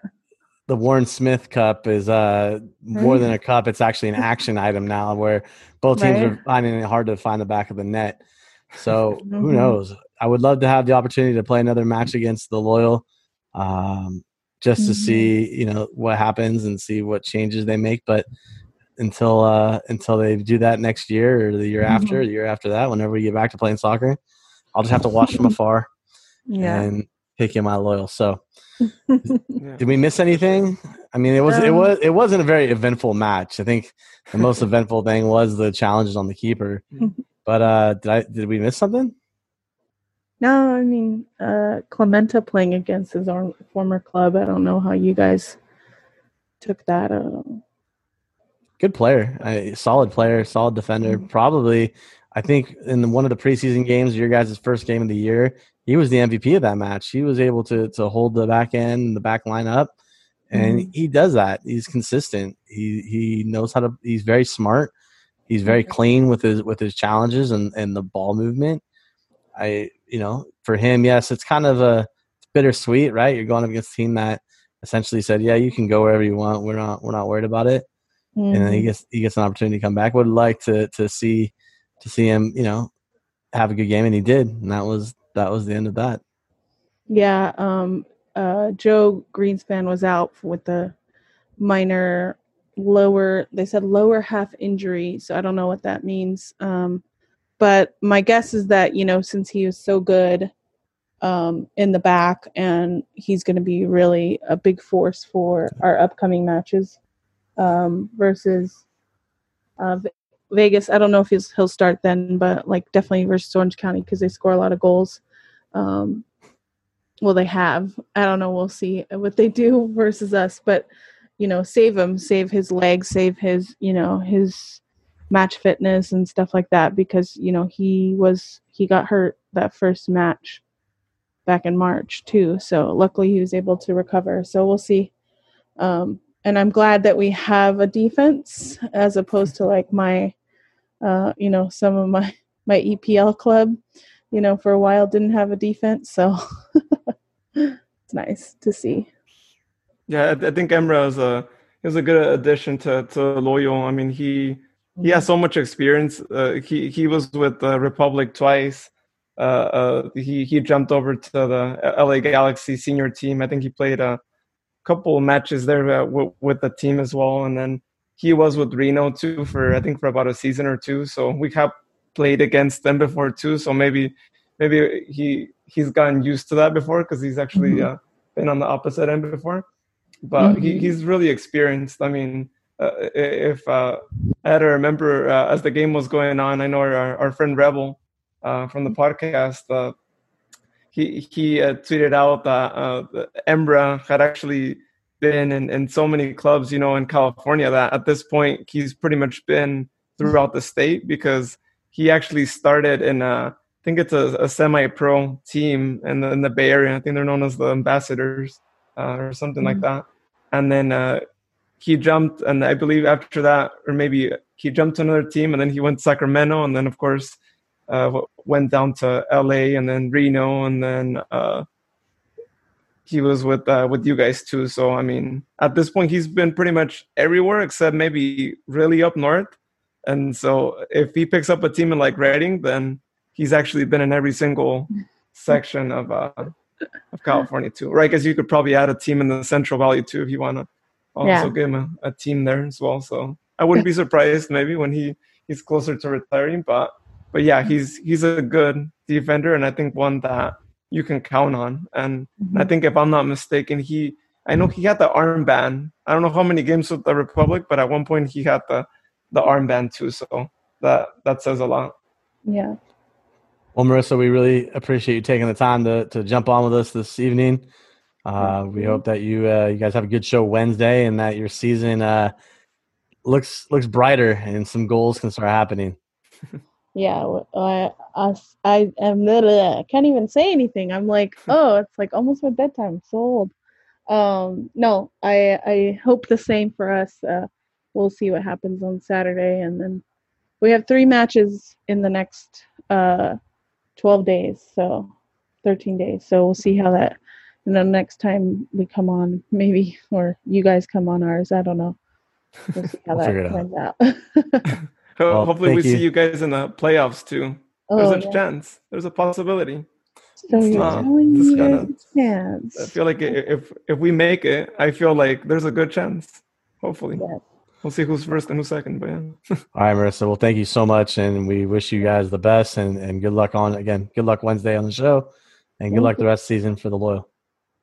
[SPEAKER 3] the Warren Smith Cup is uh, more than a cup; it's actually an action item now, where both teams right. are finding it hard to find the back of the net. So mm-hmm. who knows? I would love to have the opportunity to play another match against the Loyal, um, just mm-hmm. to see you know what happens and see what changes they make. But until uh, until they do that next year or the year mm-hmm. after, the year after that, whenever we get back to playing soccer, I'll just have to watch from afar yeah. and pick in my Loyal. So, did we miss anything? I mean, it was um, it was it wasn't a very eventful match. I think the most eventful thing was the challenges on the keeper. But uh, did I did we miss something?
[SPEAKER 2] No, I mean uh, Klimenta playing against his own former club. I don't know how you guys took that. Uh,
[SPEAKER 3] good player, a solid player, solid defender. Mm-hmm. Probably, I think in one of the preseason games, your guys' first game of the year, he was the MVP of that match. He was able to to hold the back end and the back line up, and mm-hmm. he does that. He's consistent. He he knows how to. He's very smart. He's very clean with his with his challenges and and the ball movement. I you know for him, yes, it's kind of a bittersweet, right? You're going up against a team that essentially said, "Yeah, you can go wherever you want. We're not we're not worried about it." Mm-hmm. And then he mm-hmm. gets he gets an opportunity to come back. Would like to to see to see him, you know, have a good game, and he did, and that was that was the end of that.
[SPEAKER 2] Yeah, um, uh, Joe Greenspan was out with the minor lower. They said lower half injury, so I don't know what that means. Um, but my guess is that you know, since he was so good um, in the back, and he's going to be really a big force for our upcoming matches um, versus uh, Vegas. I don't know if he'll, start then, but like definitely versus Orange County because they score a lot of goals. Um, well, they have. I don't know. We'll see what they do versus us, but you know, save him, save his legs, save his, you know, his match fitness and stuff like that because you know he was he got hurt that first match back in March too. So luckily he was able to recover. So we'll see. Um, and I'm glad that we have a defense as opposed to like my, uh, you know, some of my my EPL club, you know, for a while didn't have a defense. So it's nice to see.
[SPEAKER 1] Yeah, I, I think Emrah is a is a good addition to to Loyal. I mean, he he has so much experience. Uh, he he was with the Republic twice. Uh, uh, he he jumped over to the LA Galaxy senior team. I think he played a couple matches there uh, w- with the team as well, and then he was with Reno too for I think for about a season or two. So we have played against them before too. So maybe maybe he he's gotten used to that before because he's actually mm-hmm. uh, been on the opposite end before. But mm-hmm. he, he's really experienced. I mean, uh, if uh, I had to remember uh, as the game was going on, I know our, our friend Rebel uh, from the podcast. Uh, he he uh, tweeted out that uh, Emrah had actually been in, in so many clubs, you know, in California that at this point he's pretty much been throughout the state because he actually started in a I think it's a, a semi-pro team in the, in the Bay Area. I think they're known as the Ambassadors uh, or something mm-hmm. like that. And then uh, he jumped, and I believe after that, or maybe he jumped to another team, and then he went to Sacramento, and then of course uh, went down to LA and then Reno, and then uh, he was with uh, with you guys too. So I mean, at this point, he's been pretty much everywhere except maybe really up north. And so if he picks up a team in like Redding, then he's actually been in every single section of uh, of California too. Right? Because you could probably add a team in the Central Valley too if you want to also yeah. give him a, a team there as well. So I wouldn't be surprised maybe when he he's closer to retiring, but but yeah, he's he's a good defender, and I think one that you can count on. And mm-hmm. I think if I'm not mistaken, he I know he had the armband. I don't know how many games with the Republic, but at one point he had the the armband too. So that that says a lot.
[SPEAKER 2] Yeah.
[SPEAKER 3] Well, Marissa, we really appreciate you taking the time to to jump on with us this evening. Uh, we hope that you uh, you guys have a good show Wednesday and that your season uh, looks looks brighter and some goals can start happening.
[SPEAKER 2] yeah i i, I am I can't even say anything. I'm like oh it's like almost my bedtime. So old. Um no i i hope the same for us. Uh we'll see what happens on saturday and then we have three matches in the next uh 12 days so 13 days. So we'll see how that you know next time we come on maybe or you guys come on ours. I don't know. We'll see how that turns out
[SPEAKER 1] well, hopefully, we you. see you guys in the playoffs too. Oh, There's a yeah. chance. There's a possibility.
[SPEAKER 2] So it's you're telling me there's a chance.
[SPEAKER 1] I feel like if if we make it, I feel like there's a good chance. Hopefully. Yes. We'll see who's first and who's second, but yeah.
[SPEAKER 3] All right, Marissa. Well, thank you so much, and we wish you guys the best, and, and good luck on again. Good luck Wednesday on the show, and thank good luck you. the rest of the season for the loyal.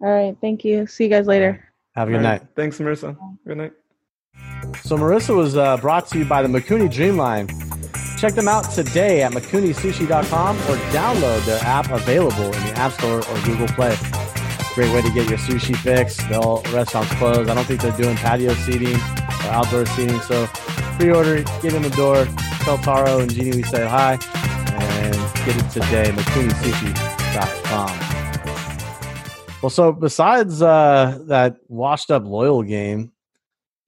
[SPEAKER 2] All right, thank you. See you guys later.
[SPEAKER 3] Have a good
[SPEAKER 1] right.
[SPEAKER 3] night.
[SPEAKER 1] Thanks, Marissa. Good night.
[SPEAKER 3] So Marissa was uh, brought to you by the Mikuni Dreamline. Check them out today at MikuniSushi.com or download their app available in the App Store or Google Play. Great way to get your sushi fix. The restaurants closed. I don't think they're doing patio seating or outdoor seating. So pre-order, get in the door, tell Taro and Jeannie we say hi, and get it today. MikuniSushi.com. Well, so besides uh, that washed up loyal game,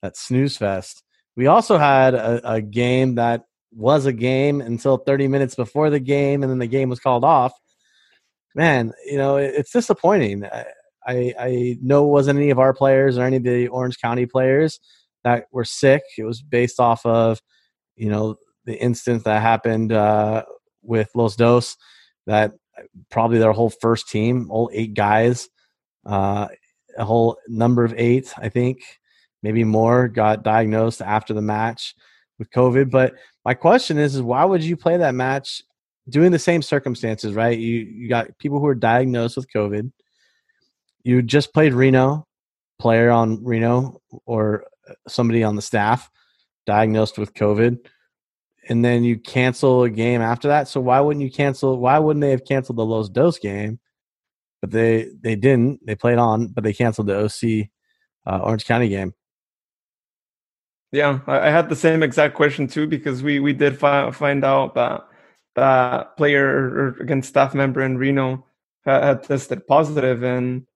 [SPEAKER 3] that snooze fest, we also had a, a game that was a game until 30 minutes before the game, and then the game was called off. Man, you know, it, it's disappointing. I, I, I know it wasn't any of our players or any of the Orange County players that were sick. It was based off of, you know, the instance that happened uh, with Los Dos that probably their whole first team, all eight guys, uh, a whole number of eight, I think, maybe more, got diagnosed after the match with COVID. But my question is, is why would you play that match doing the same circumstances, right? You you got people who are diagnosed with COVID. You just played Reno, player on Reno or somebody on the staff diagnosed with COVID, and then you cancel a game after that. So why wouldn't you cancel? Why wouldn't they have canceled the Los Dos game? But they they didn't. They played on, but they canceled the OC uh, Orange County game.
[SPEAKER 1] Yeah, I, had the same exact question too because we we did fi- find out that that player or against staff member in Reno had, had tested positive, and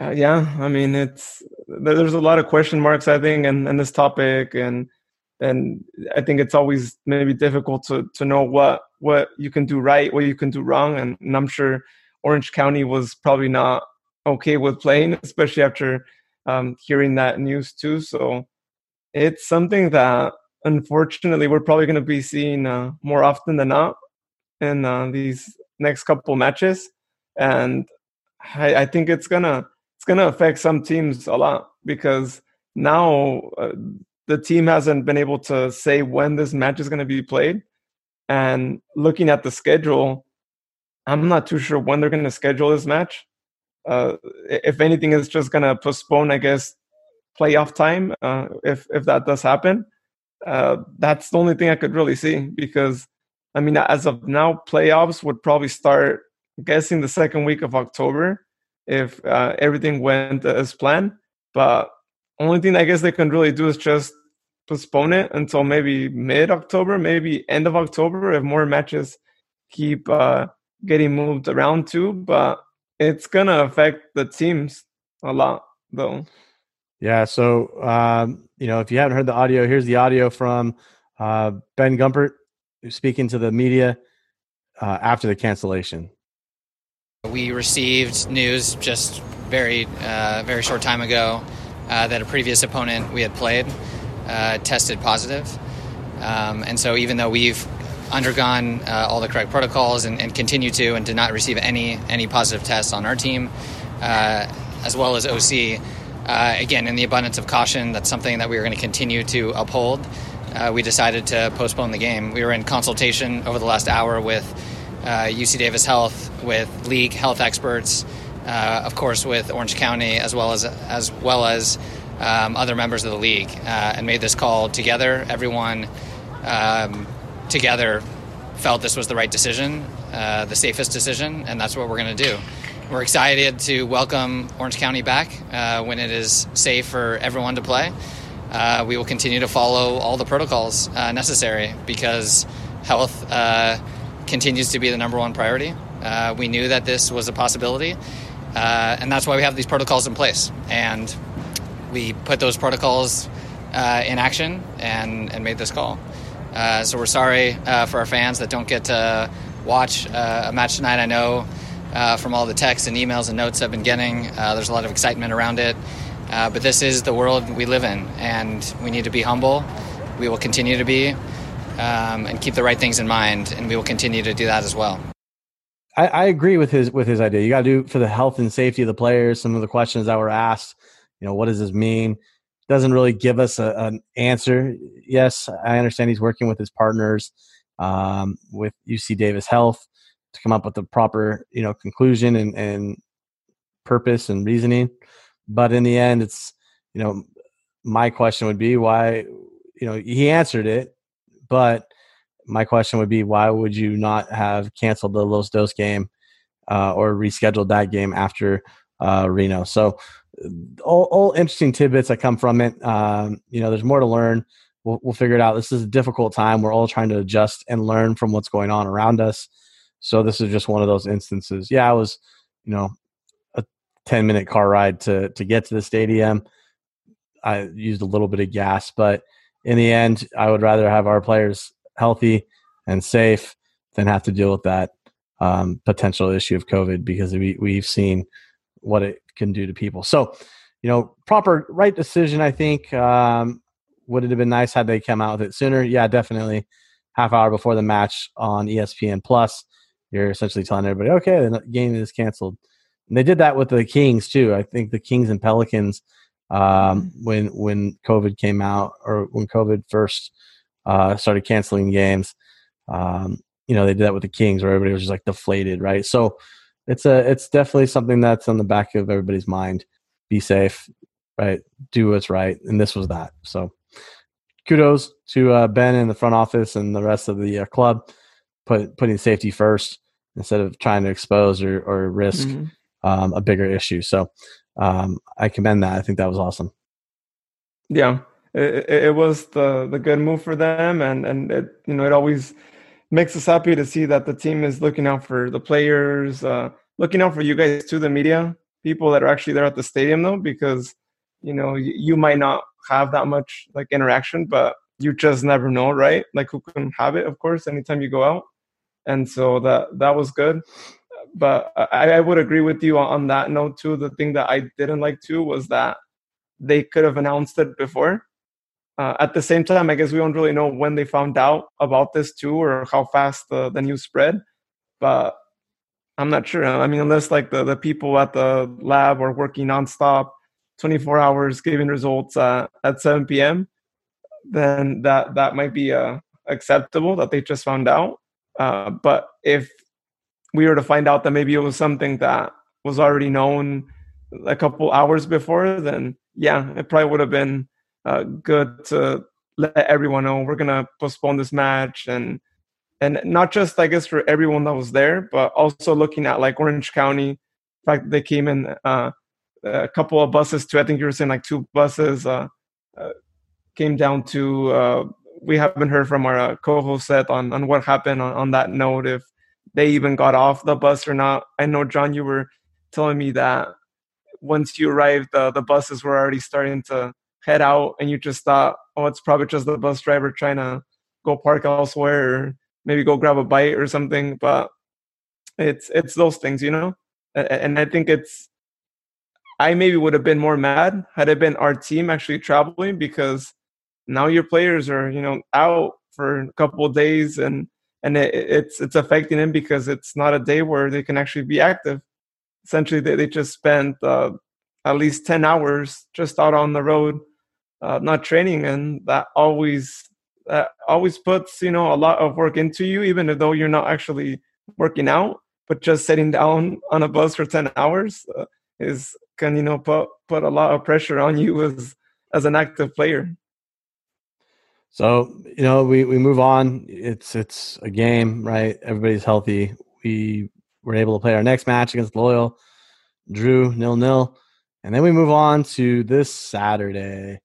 [SPEAKER 1] uh, yeah, I mean it's there's a lot of question marks I think and and this topic and and I think it's always maybe difficult to to know what what you can do right, what you can do wrong, and, and I'm sure Orange County was probably not okay with playing, especially after um, hearing that news too. So it's something that unfortunately we're probably going to be seeing uh, more often than not in uh, these next couple matches and I, I, think it's gonna it's gonna affect some teams a lot because now uh, the team hasn't been able to say when this match is going to be played and looking at the schedule i'm not too sure when they're going to schedule this match. Uh, if anything it's just going to postpone i guess playoff time uh, if if that does happen. Uh, that's the only thing I could really see because I mean, as of now, playoffs would probably start I'm guessing the second week of October if uh, everything went as planned. But only thing I guess they can really do is just postpone it until maybe mid October, maybe end of October if more matches keep uh, getting moved around too. But it's gonna affect the teams a lot though.
[SPEAKER 3] Yeah. So, um, you know, if you haven't heard the audio, here's the audio from uh, Ben Gumpert speaking to the media uh, after the cancellation.
[SPEAKER 4] We received news just very, uh, very short time ago uh, that a previous opponent we had played uh, tested positive. Um, and so, even though we've undergone uh, all the correct protocols and, and, continue to, and did not receive any any positive tests on our team, as well as OC, uh, again, in the abundance of caution, that's something that we are going to continue to uphold. Uh, we decided to postpone the game. We were in consultation over the last hour with uh, UC Davis Health, with league health experts, uh, of course, with Orange County, as well as as well as um, other members of the league, uh, and made this call together. Everyone um, together felt this was the right decision, uh, the safest decision, and that's what we're going to do. We're excited to welcome Orange County back uh, when it is safe for everyone to play. Uh, we will continue to follow all the protocols uh, necessary because health uh, continues to be the number one priority. Uh, we knew that this was a possibility, uh, and that's why we have these protocols in place. And we put those protocols in action and, and made this call. so we're sorry for our fans that don't get to watch a match tonight. I know uh, from all the texts and emails and notes I've been getting. Uh, there's a lot of excitement around it. Uh, but this is the world we live in, and we need to be humble. We will continue to be um, and keep the right things in mind, and we will continue to do that as well.
[SPEAKER 3] I, I agree with his with his idea. You got to do for the health and safety of the players. Some of the questions that were asked, you know, what does this mean? Doesn't really give us a, an answer. Yes, I understand he's working with his partners um, with UC Davis Health to come up with the proper you know conclusion and, and purpose and reasoning but in the end it's you know my question would be why you know he answered it but my question would be why would you not have canceled the Los Dos game uh, or rescheduled that game after uh, Reno? So all, all, interesting tidbits that come from it. Um, you know, there's more to learn. we'll, we'll figure it out. This is a difficult time. We're all trying to adjust and learn from what's going on around us. So this is just one of those instances. Yeah, I was, you know, a 10 minute car ride to, to get to the stadium. I used a little bit of gas, but in the end, I would rather have our players healthy and safe than have to deal with that um, potential issue of COVID because we, we've seen what it can do to people. So, you know, proper right decision, I think. Um, would it have been nice had they come out with it sooner? Yeah, definitely. Half hour before the match on ESPN Plus, you're essentially telling everybody, okay, the game is canceled. And they did that with the Kings too. I think the Kings and Pelicans, um, mm-hmm. when when COVID came out or when COVID first uh, started canceling games, um, you know, they did that with the Kings where everybody was just like deflated, right? So it's a it's definitely something that's on the back of everybody's mind. Be safe, right? Do what's right, and this was that. So kudos to uh, Ben in the front office and the rest of the uh, club, put, putting safety first instead of trying to expose or, or risk mm-hmm. um, a bigger issue. So um, I commend that. I think that was awesome.
[SPEAKER 1] Yeah, it, it, was the the good move for them, and and it you know it always makes us happy to see that the team is looking out for the players, uh, looking out for you guys to the media, people that are actually there at the stadium though, because you know you, you might not have that much like interaction, but you just never know, right? Like who can have it, of course, anytime you go out. And so that that was good. But I, I would agree with you on that note too. The thing that I didn't like too was that they could have announced it before. Uh, at the same time, I guess we don't really know when they found out about this too, or how fast the, the news spread. But I'm not sure. I mean, unless like the, the people at the lab are working nonstop 24 hours giving results uh, at 7 p.m., then that that might be uh, acceptable that they just found out. Uh, but if we were to find out that maybe it was something that was already known a couple hours before, then yeah, it probably would have been uh, good to let everyone know we're gonna postpone this match and and not just I guess for everyone that was there, but also looking at like Orange County. Fact, they came in uh, a couple of buses too. I think you were saying like two buses uh, uh, came down to. We haven't heard from our uh, co-host set on on what happened on, on that note. If they even got off the bus or not. I know John, you were telling me that once you arrived, the the buses were already starting to head out, and you just thought, oh, it's probably just the bus driver trying to go park elsewhere, or maybe go grab a bite or something. But it's it's those things, you know. And I think it's I maybe would have been more mad had it been our team actually traveling because now your players are you know out for a couple of days and and it, it's it's affecting them because it's not a day where they can actually be active. Essentially, they, they just spent uh, at least ten hours just out on the road, uh, not training, and that always that always puts you know a lot of work into you, even though you're not actually working out, but just sitting down on a bus for ten hours uh, is can you know put put a lot of pressure on you as as an active player.
[SPEAKER 3] So you know we we move on. It's it's a game, right? Everybody's healthy. We were able to play our next match against Loyal, Drew nil nil, and then we move on to this Saturday.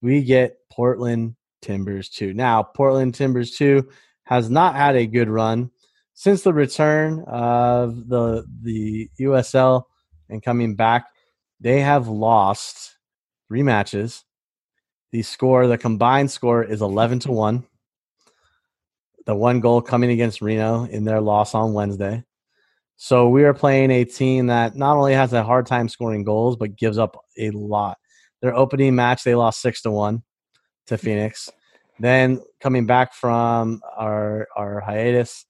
[SPEAKER 3] We get Portland Timbers two. Now Portland Timbers two has not had a good run since the return of the the USL and coming back they have lost three matches. The score, the combined score is 11 to 1. The one goal coming against Reno in their loss on Wednesday. So we are playing a team that not only has a hard time scoring goals, but gives up a lot. Their opening match, they lost 6 to 1 to Phoenix. Then coming back from our, our hiatus,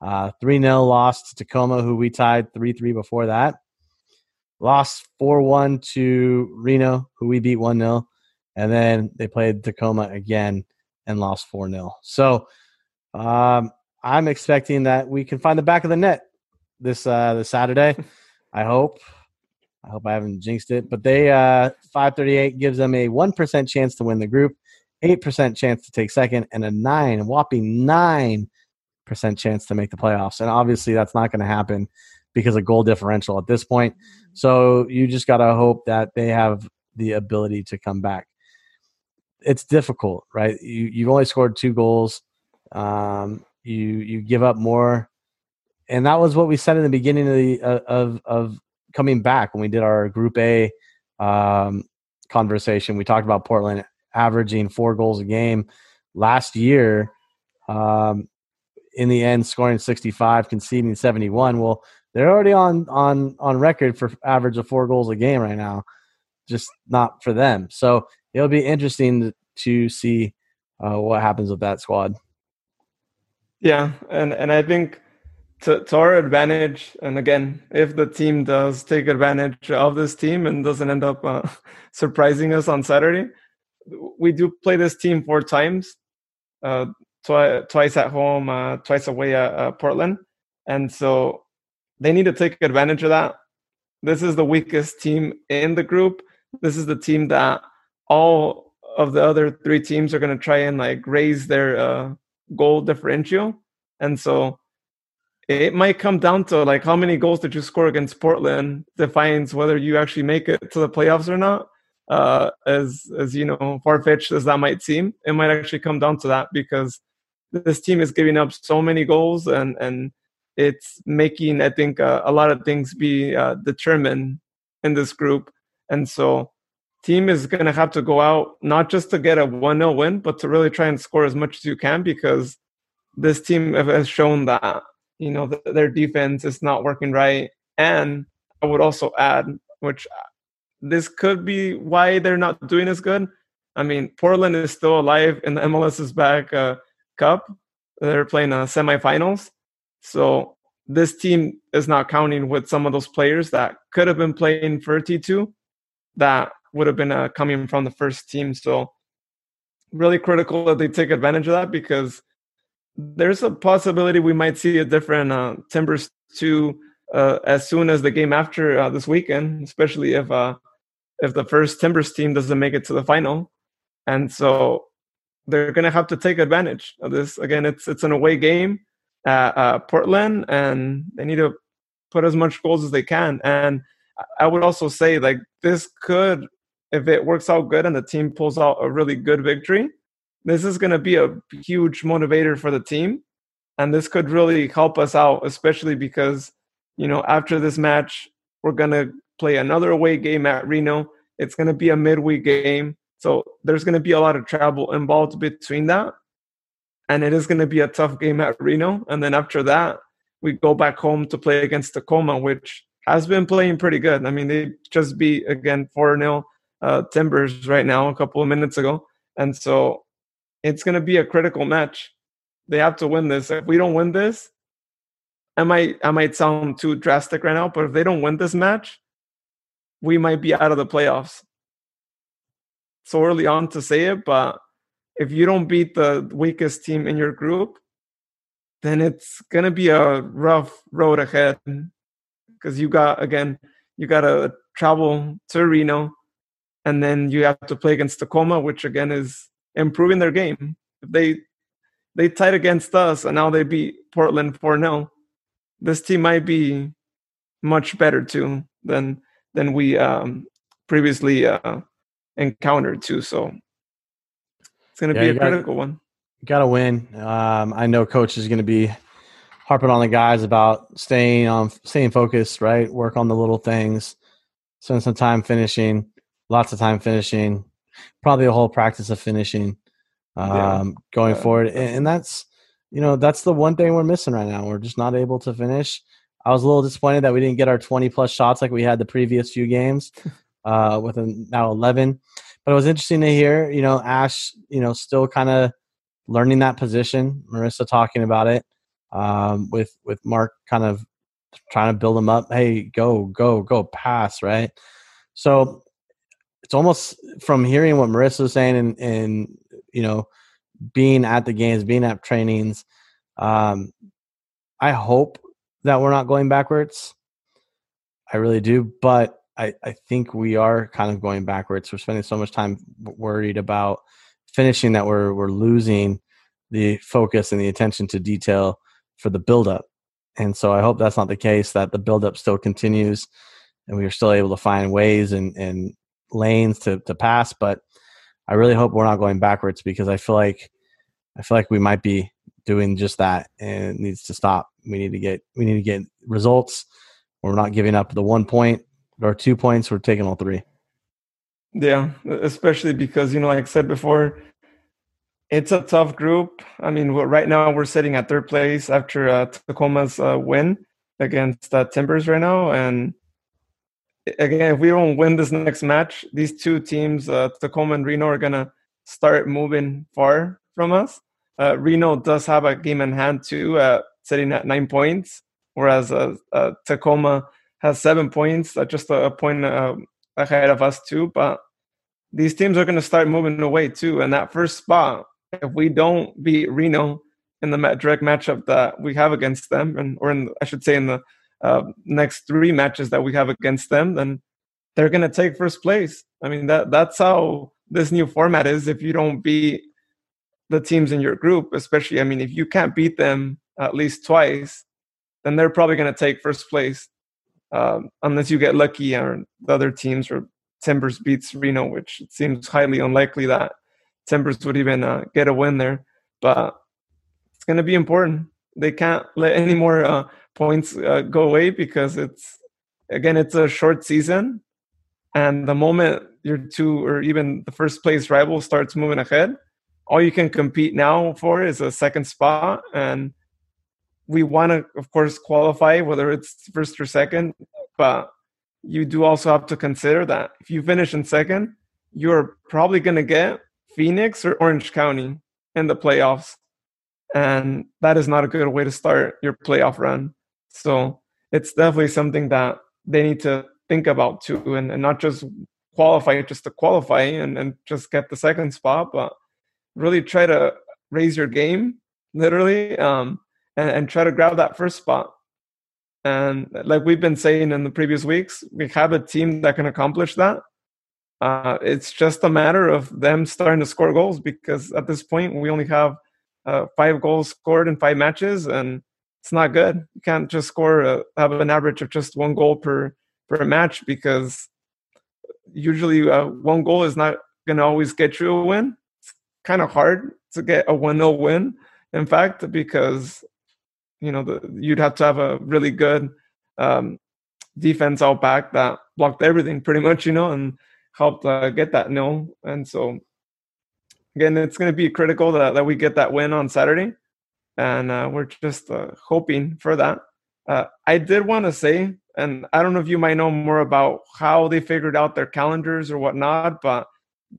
[SPEAKER 3] uh, 3 uh, 0 loss to Tacoma, who we tied 3 3 before that lost 4 1 to Reno, who we beat 1 0. And then they played Tacoma again and lost 4 0. So um, I'm expecting that we can find the back of the net this uh, this Saturday. I hope. I hope I haven't jinxed it. But they uh, 538 gives them a 1% chance to win the group, 8% chance to take second, and a 9, whopping 9% chance to make the playoffs. And obviously, that's not going to happen because of goal differential at this point. So you just got to hope that they have the ability to come back. It's difficult, right? You you've only scored two goals. Um, you you give up more, and that was what we said in the beginning of the of of coming back when we did our Group A um, conversation. We talked about Portland averaging four goals a game last year. Um, in the end, scoring 65, conceding 71. Well, they're already on on on record for average of four goals a game right now, just not for them. So it'll be interesting to see uh, what happens with that squad.
[SPEAKER 1] Yeah, and and I think to, to our advantage, and again, if the team does take advantage of this team and doesn't end up uh, surprising us on Saturday, we do play this team four times, uh, twi- twice at home, uh, twice away at Portland, and so they need to take advantage of that. This is the weakest team in the group. This is the team that all of the other three teams are going to try and like raise their uh, goal differential, and so it might come down to like how many goals did you score against Portland defines whether you actually make it to the playoffs or not. Uh, as as you know, far fetched as that might seem, it might actually come down to that because this team is giving up so many goals and and it's making I think uh, a lot of things be uh, determined in this group, and so team is going to have to go out not just to get a one 0 win, but to really try and score as much as you can because this team has shown that you know their defense is not working right, and I would also add, which uh, this could be why they're not doing as good. I mean, Portland is still alive in the MLS's back uh, Cup. They're playing uh, semifinals. So this team is not counting with some of those players that could have been playing for T2 that would have been uh, coming from the first team. So really critical that they take advantage of that because there's a possibility we might see a different uh, Timbers 2 uh, as soon as the game after uh, this weekend, especially if uh, if the first Timbers team doesn't make it to the final. And so they're going to have to take advantage of this. Again, it's it's an away game at uh, Portland, and they need to put as much goals as they can. And I would also say like this could, if it works out good and the team pulls out a really good victory, this is going to be a huge motivator for the team, and this could really help us out, especially because you know after this match we're going to play another away game at Reno. It's going to be a midweek game. So there's going to be a lot of travel involved between that. And it is going to be a tough game at Reno. And then after that, we go back home to play against Tacoma, which has been playing pretty good. I mean, they just beat, again, 4 0 uh, Timbers right now, a couple of minutes ago. And so it's going to be a critical match. They have to win this. If we don't win this, I might I might sound too drastic right now, but if they don't win this match, we might be out of the playoffs so early on to say it, but if you don't beat the weakest team in your group, then it's gonna be a rough road ahead because you got again you got to travel to Reno, and then you have to play against Tacoma, which again is improving their game. If they they tied against us and now they beat Portland 4 0, this team might be much better too than than we um, previously uh, encountered too. So it's going to yeah, be a gotta, critical one.
[SPEAKER 3] Got to win. Um, I know coach is going to be harping on the guys about staying on, staying focused, right? Work on the little things. Spend some time finishing. Lots of time finishing. Probably a whole practice of finishing. Um, yeah. going uh, forward, and, and that's you know that's the one thing we're missing right now. We're just not able to finish. I was a little disappointed that we didn't get our 20 plus shots like we had the previous few games uh, with now 11. But it was interesting to hear, you know, Ash, you know, still kind of learning that position. Marissa talking about it um, with with Mark kind of trying to build him up. Hey, go, go, go, pass, right? So it's almost from hearing what Marissa was saying and, and you know, being at the games, being at trainings. Um, I hope that we're not going backwards. I really do, but I, I think we are kind of going backwards. We're spending so much time worried about finishing that we're we're losing the focus and the attention to detail for the buildup. And so I hope that's not the case. That the buildup still continues, and we are still able to find ways and, and lanes to to pass. But I really hope we're not going backwards because I feel like I feel like we might be doing just that, and it needs to stop. We need to get we need to get results. We're not giving up the one point or two points. We're taking all three.
[SPEAKER 1] Yeah, especially because you know, like I said before, it's a tough group. I mean, right now we're sitting at third place after uh, Tacoma's uh, win against uh, Timbers right now, and again, if we don't win this next match, these two teams, uh, Tacoma and Reno, are gonna start moving far from us. Uh, Reno does have a game in hand too, uh, sitting at nine points, whereas Tacoma has seven points, just a, point ahead of us too. But these teams are to start moving away too. And that first spot, if we don't beat Reno in the direct matchup that we have against them, and or in I should say in the uh, next three matches that we have against them, then they're going to take first place. I mean that that's how this new format is. If you don't beat the teams in your group, especially, I mean, if you can't beat them at least twice, then they're probably going to take first place, um, unless you get lucky or the other teams or Timbers beats Reno, which it seems highly unlikely that Timbers would even uh, get a win there. But it's going to be important. They can't let any more uh, points uh, go away because it's again it's a short season, and the moment your two or even the first place rival starts moving ahead, all you can compete now for is a second spot, and we want to of course qualify whether it's first or second, but you do also have to consider that if you finish in second, you're probably going to get Phoenix or Orange County in the playoffs. And that is not a good way to start your playoff run. So it's definitely something that they need to think about too, and, and not just qualify just to qualify and, and just get the second spot, but really try to raise your game, literally, um, and, and try to grab that first spot. And like we've been saying in the previous weeks, we have a team that can accomplish that. Uh, it's just a matter of them starting to score goals because at this point we only have uh, five goals scored in five matches, and it's not good. You can't just score a, have an average of just one goal per per match because usually uh, one goal is not going to always get you a win. It's kind of hard to get a one 0 win. In fact, because you know, the, you'd have to have a really good um, defense out back that blocked everything pretty much, you know, and helped uh, get that nil. And so, again, it's going to be critical that, that we get that win on Saturday. And uh, we're just uh, hoping for that. Uh, I did want to say, and I don't know if you might know more about how they figured out their calendars or whatnot, but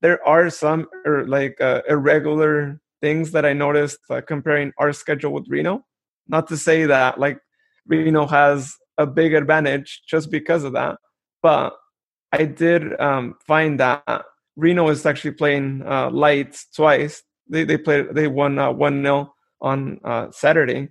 [SPEAKER 1] there are some er, like uh, irregular things that I noticed uh, comparing our schedule with Reno. Not to say that like Reno has a big advantage just because of that, but I did um, find that Reno is actually playing uh, Lights twice. They they played they won uh, one uh, 0 on uh, Saturday,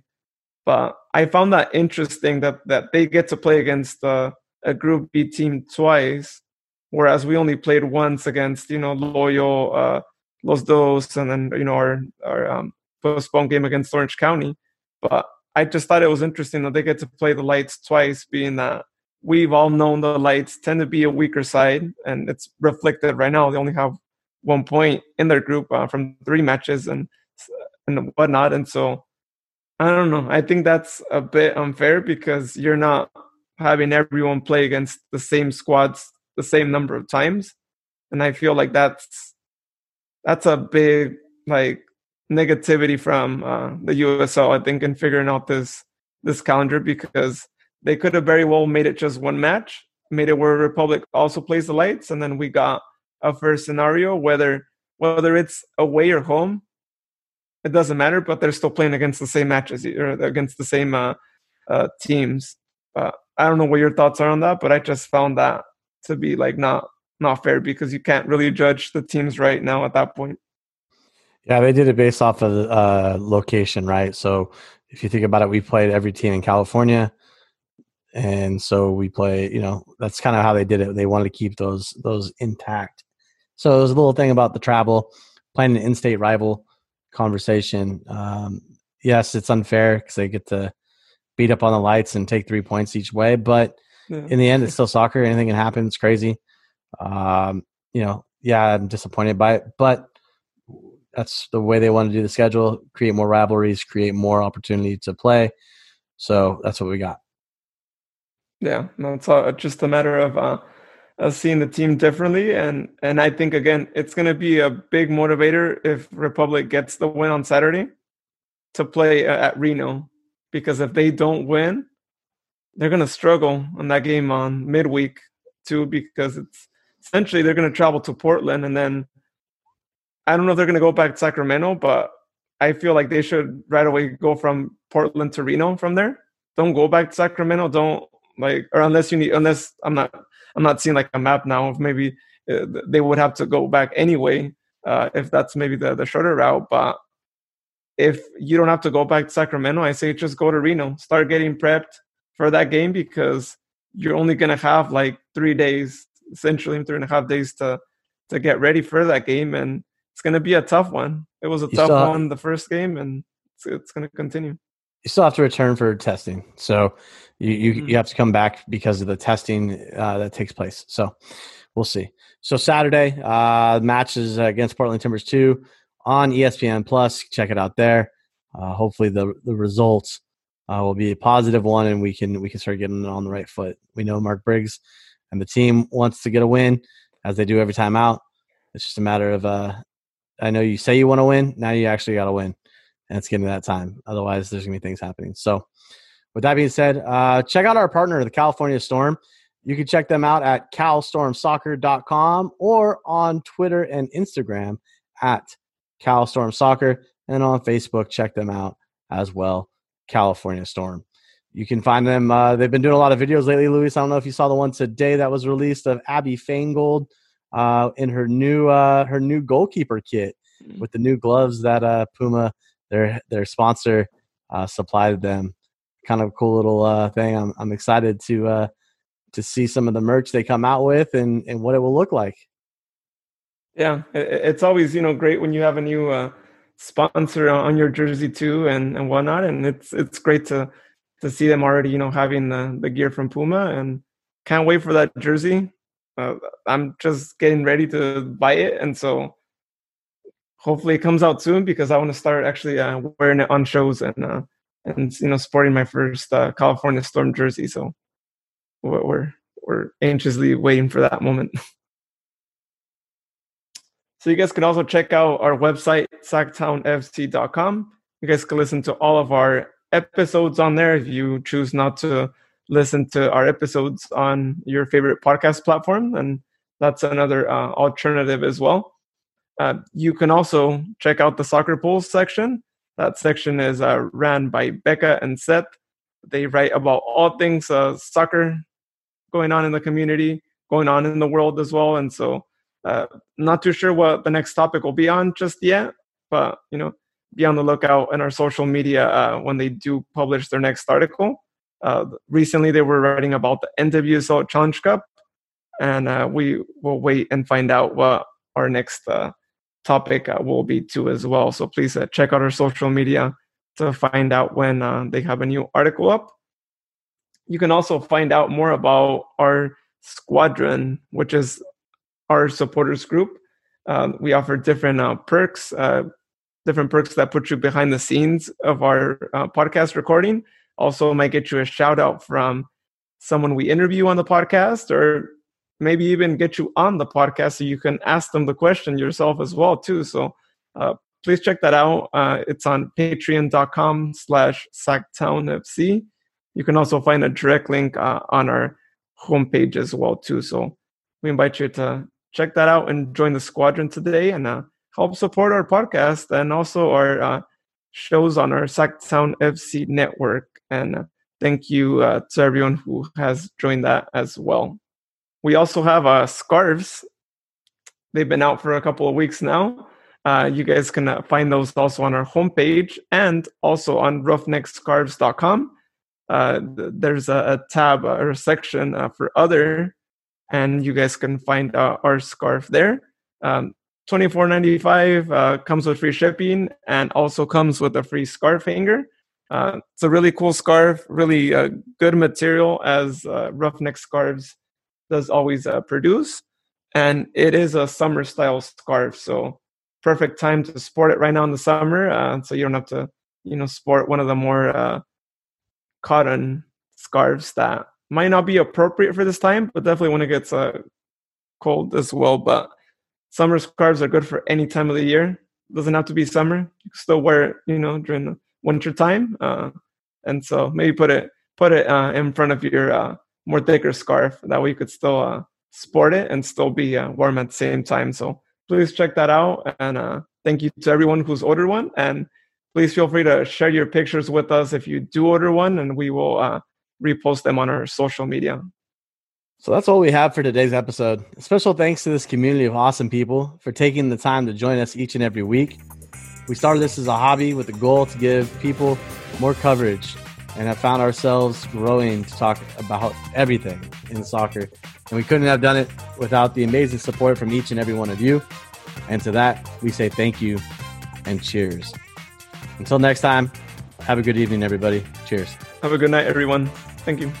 [SPEAKER 1] but I found that interesting that that they get to play against uh, a Group B team twice, whereas we only played once against you know Loyal, uh, Los Dos, and then you know our our um, postponed game against Orange County. But I just thought it was interesting that they get to play the lights twice, being that we've all known the lights tend to be a weaker side, and it's reflected right now. They only have one point in their group uh, from three matches and and whatnot, and so I don't know. I think that's a bit unfair because you're not having everyone play against the same squads the same number of times, and I feel like that's that's a big like negativity from uh, the USL, I think, in figuring out this this calendar because they could have very well made it just one match, made it where Republic also plays the lights, and then we got a first scenario whether whether it's away or home, it doesn't matter, but they're still playing against the same matches or against the same uh, uh, teams. I don't know what your thoughts are on that, but I just found that to be like not not fair because you can't really judge the teams right now at that point.
[SPEAKER 3] Yeah, they did it based off of uh, location, right? So if you think about it, we played every team in California, and so we play. You know, that's kind of how they did it. They wanted to keep those those intact. So there's a little thing about the travel, playing an in-state rival conversation. Um, yes, it's unfair because they get to beat up on the lights and take three points each way, but yeah. in the end, it's still soccer. Anything can happen. It's crazy. Um, you know, yeah, I'm disappointed by it, but that's the way they want to do the schedule: create more rivalries, create more opportunity to play. So that's what we got.
[SPEAKER 1] Yeah, no, it's all, just a matter of uh, us seeing the team differently, and and I think again, it's going to be a big motivator if Republic gets the win on Saturday to play uh, at Reno, because if they don't win, they're going to struggle on that game on midweek too, because it's essentially they're going to travel to Portland, and then I don't know if they're going to go back to Sacramento, but I feel like they should right away go from Portland to Reno from there. Don't go back to Sacramento. Don't like or unless you need unless i'm not i'm not seeing like a map now of maybe uh, they would have to go back anyway uh, if that's maybe the, the shorter route but if you don't have to go back to sacramento i say just go to reno. Start getting prepped for that game because you're only going to have like three days essentially three and a half days to to get ready for that game and it's going to be a tough one. It was a you tough one the first game and it's, it's going to continue.
[SPEAKER 3] You still have to return for testing. So you you, mm-hmm. you have to come back because of the testing uh, that takes place. So we'll see. So Saturday uh, matches against Portland Timbers two on ESPN Plus. Check it out there. Uh, hopefully the the results uh, will be a positive one, and we can we can start getting on the right foot. We know Mark Briggs and the team wants to get a win, as they do every time out. It's just a matter of uh, I know you say you want to win, now you actually got to win, and it's getting that time. Otherwise, there's gonna be things happening. So with that being said, uh, check out our partner, the California Storm. You can check them out at calstormsoccer.com or on Twitter and Instagram at calstormsoccer. And on Facebook, check them out as well, California Storm. You can find them. Uh, they've been doing a lot of videos lately, Luis. I don't know if you saw the one today that was released of Abby Faingold uh, in her new uh, her new goalkeeper kit mm. with the new gloves that uh, Puma, their their sponsor, uh, supplied them kind of cool little uh, thing. I'm I'm excited to uh, to see some of the merch they come out with and and what it will look like.
[SPEAKER 1] Yeah, it's always you know great when you have a new uh, sponsor on your jersey too and and whatnot, and it's it's great to to see them already you know having the the gear from Puma and can't wait for that jersey. Uh, I'm just getting ready to buy it, and so hopefully it comes out soon because I want to start actually uh, wearing it on shows and uh, and you know sporting my first uh, California Storm jersey. So we're we're anxiously waiting for that moment. so you guys can also check out our website sactownfc.com. You guys can listen to all of our episodes on there if you choose not to listen to our episodes on your favorite podcast platform and that's another uh, alternative as well uh, you can also check out the soccer polls section that section is uh, ran by Becca and Seth. They write about all things uh, soccer going on in the community, going on in the world as well. And so, uh, not too sure what the next topic will be on just yet, but you know, be on the lookout in our social media uh, when they do publish their next article. Uh, recently, they were writing about the NWSL Challenge Cup, and uh, we will wait and find out what our next topic uh, will be too as well. So please uh, check out our social media to find out when uh, they have a new article up. You can also find out more about our squadron, which is our supporters group. Uh, we offer different uh, perks, uh, different perks that put you behind the scenes of our podcast recording. Also, might get you a shout out from someone we interview on the podcast or maybe even get you on the podcast so you can ask them the question yourself as well too. So uh, please check that out. Uh, it's on patreon.com slash sactownfc. You can also find a direct link uh, on our homepage as well too. So we invite you to check that out and join the squadron today and uh, help support our podcast and also our uh, shows on our SacTown FC network. And uh, thank you to everyone who has joined that as well we also have uh, scarves. They've been out for a couple of weeks now. Uh, you guys can uh, find those also on our homepage and also on roughneckscarves.com. Uh, there's a, a, tab or a section uh, for other, and you guys can find uh, our scarf there. Um, $24.95 uh, comes with free shipping and also comes with a free scarf hanger. Uh, it's a really cool scarf, really uh, good material as uh, roughneck scarves does always uh, produce. and it is a summer style scarf. So perfect time to sport it right now in the summer. Uh, so you don't have to, you know, sport one of the more uh, cotton scarves that might not be appropriate for this time, but definitely when it gets uh, cold as well. But summer scarves are good for any time of the year. Doesn't have to be summer. You can still wear it, you know, during the winter time. Uh, and so maybe put it put it uh, in front of your uh, more thicker scarf. That way you could still uh, sport it and still be uh, warm at the same time. So please check that out. And uh, thank you to everyone who's ordered one. And please feel free to share your pictures with us if you do order one, and we will uh, repost them on our social media.
[SPEAKER 3] So that's all we have for today's episode. Special thanks to this community of awesome people for taking the time to join us each and every week. We started this as a hobby with the goal to give people more coverage and have found ourselves growing to talk about everything in soccer. And we couldn't have done it without the amazing support from each and every one of you. And to that, we say thank you and cheers. Until next time, have a good evening, everybody. Cheers.
[SPEAKER 1] Have a good night, everyone. Thank you.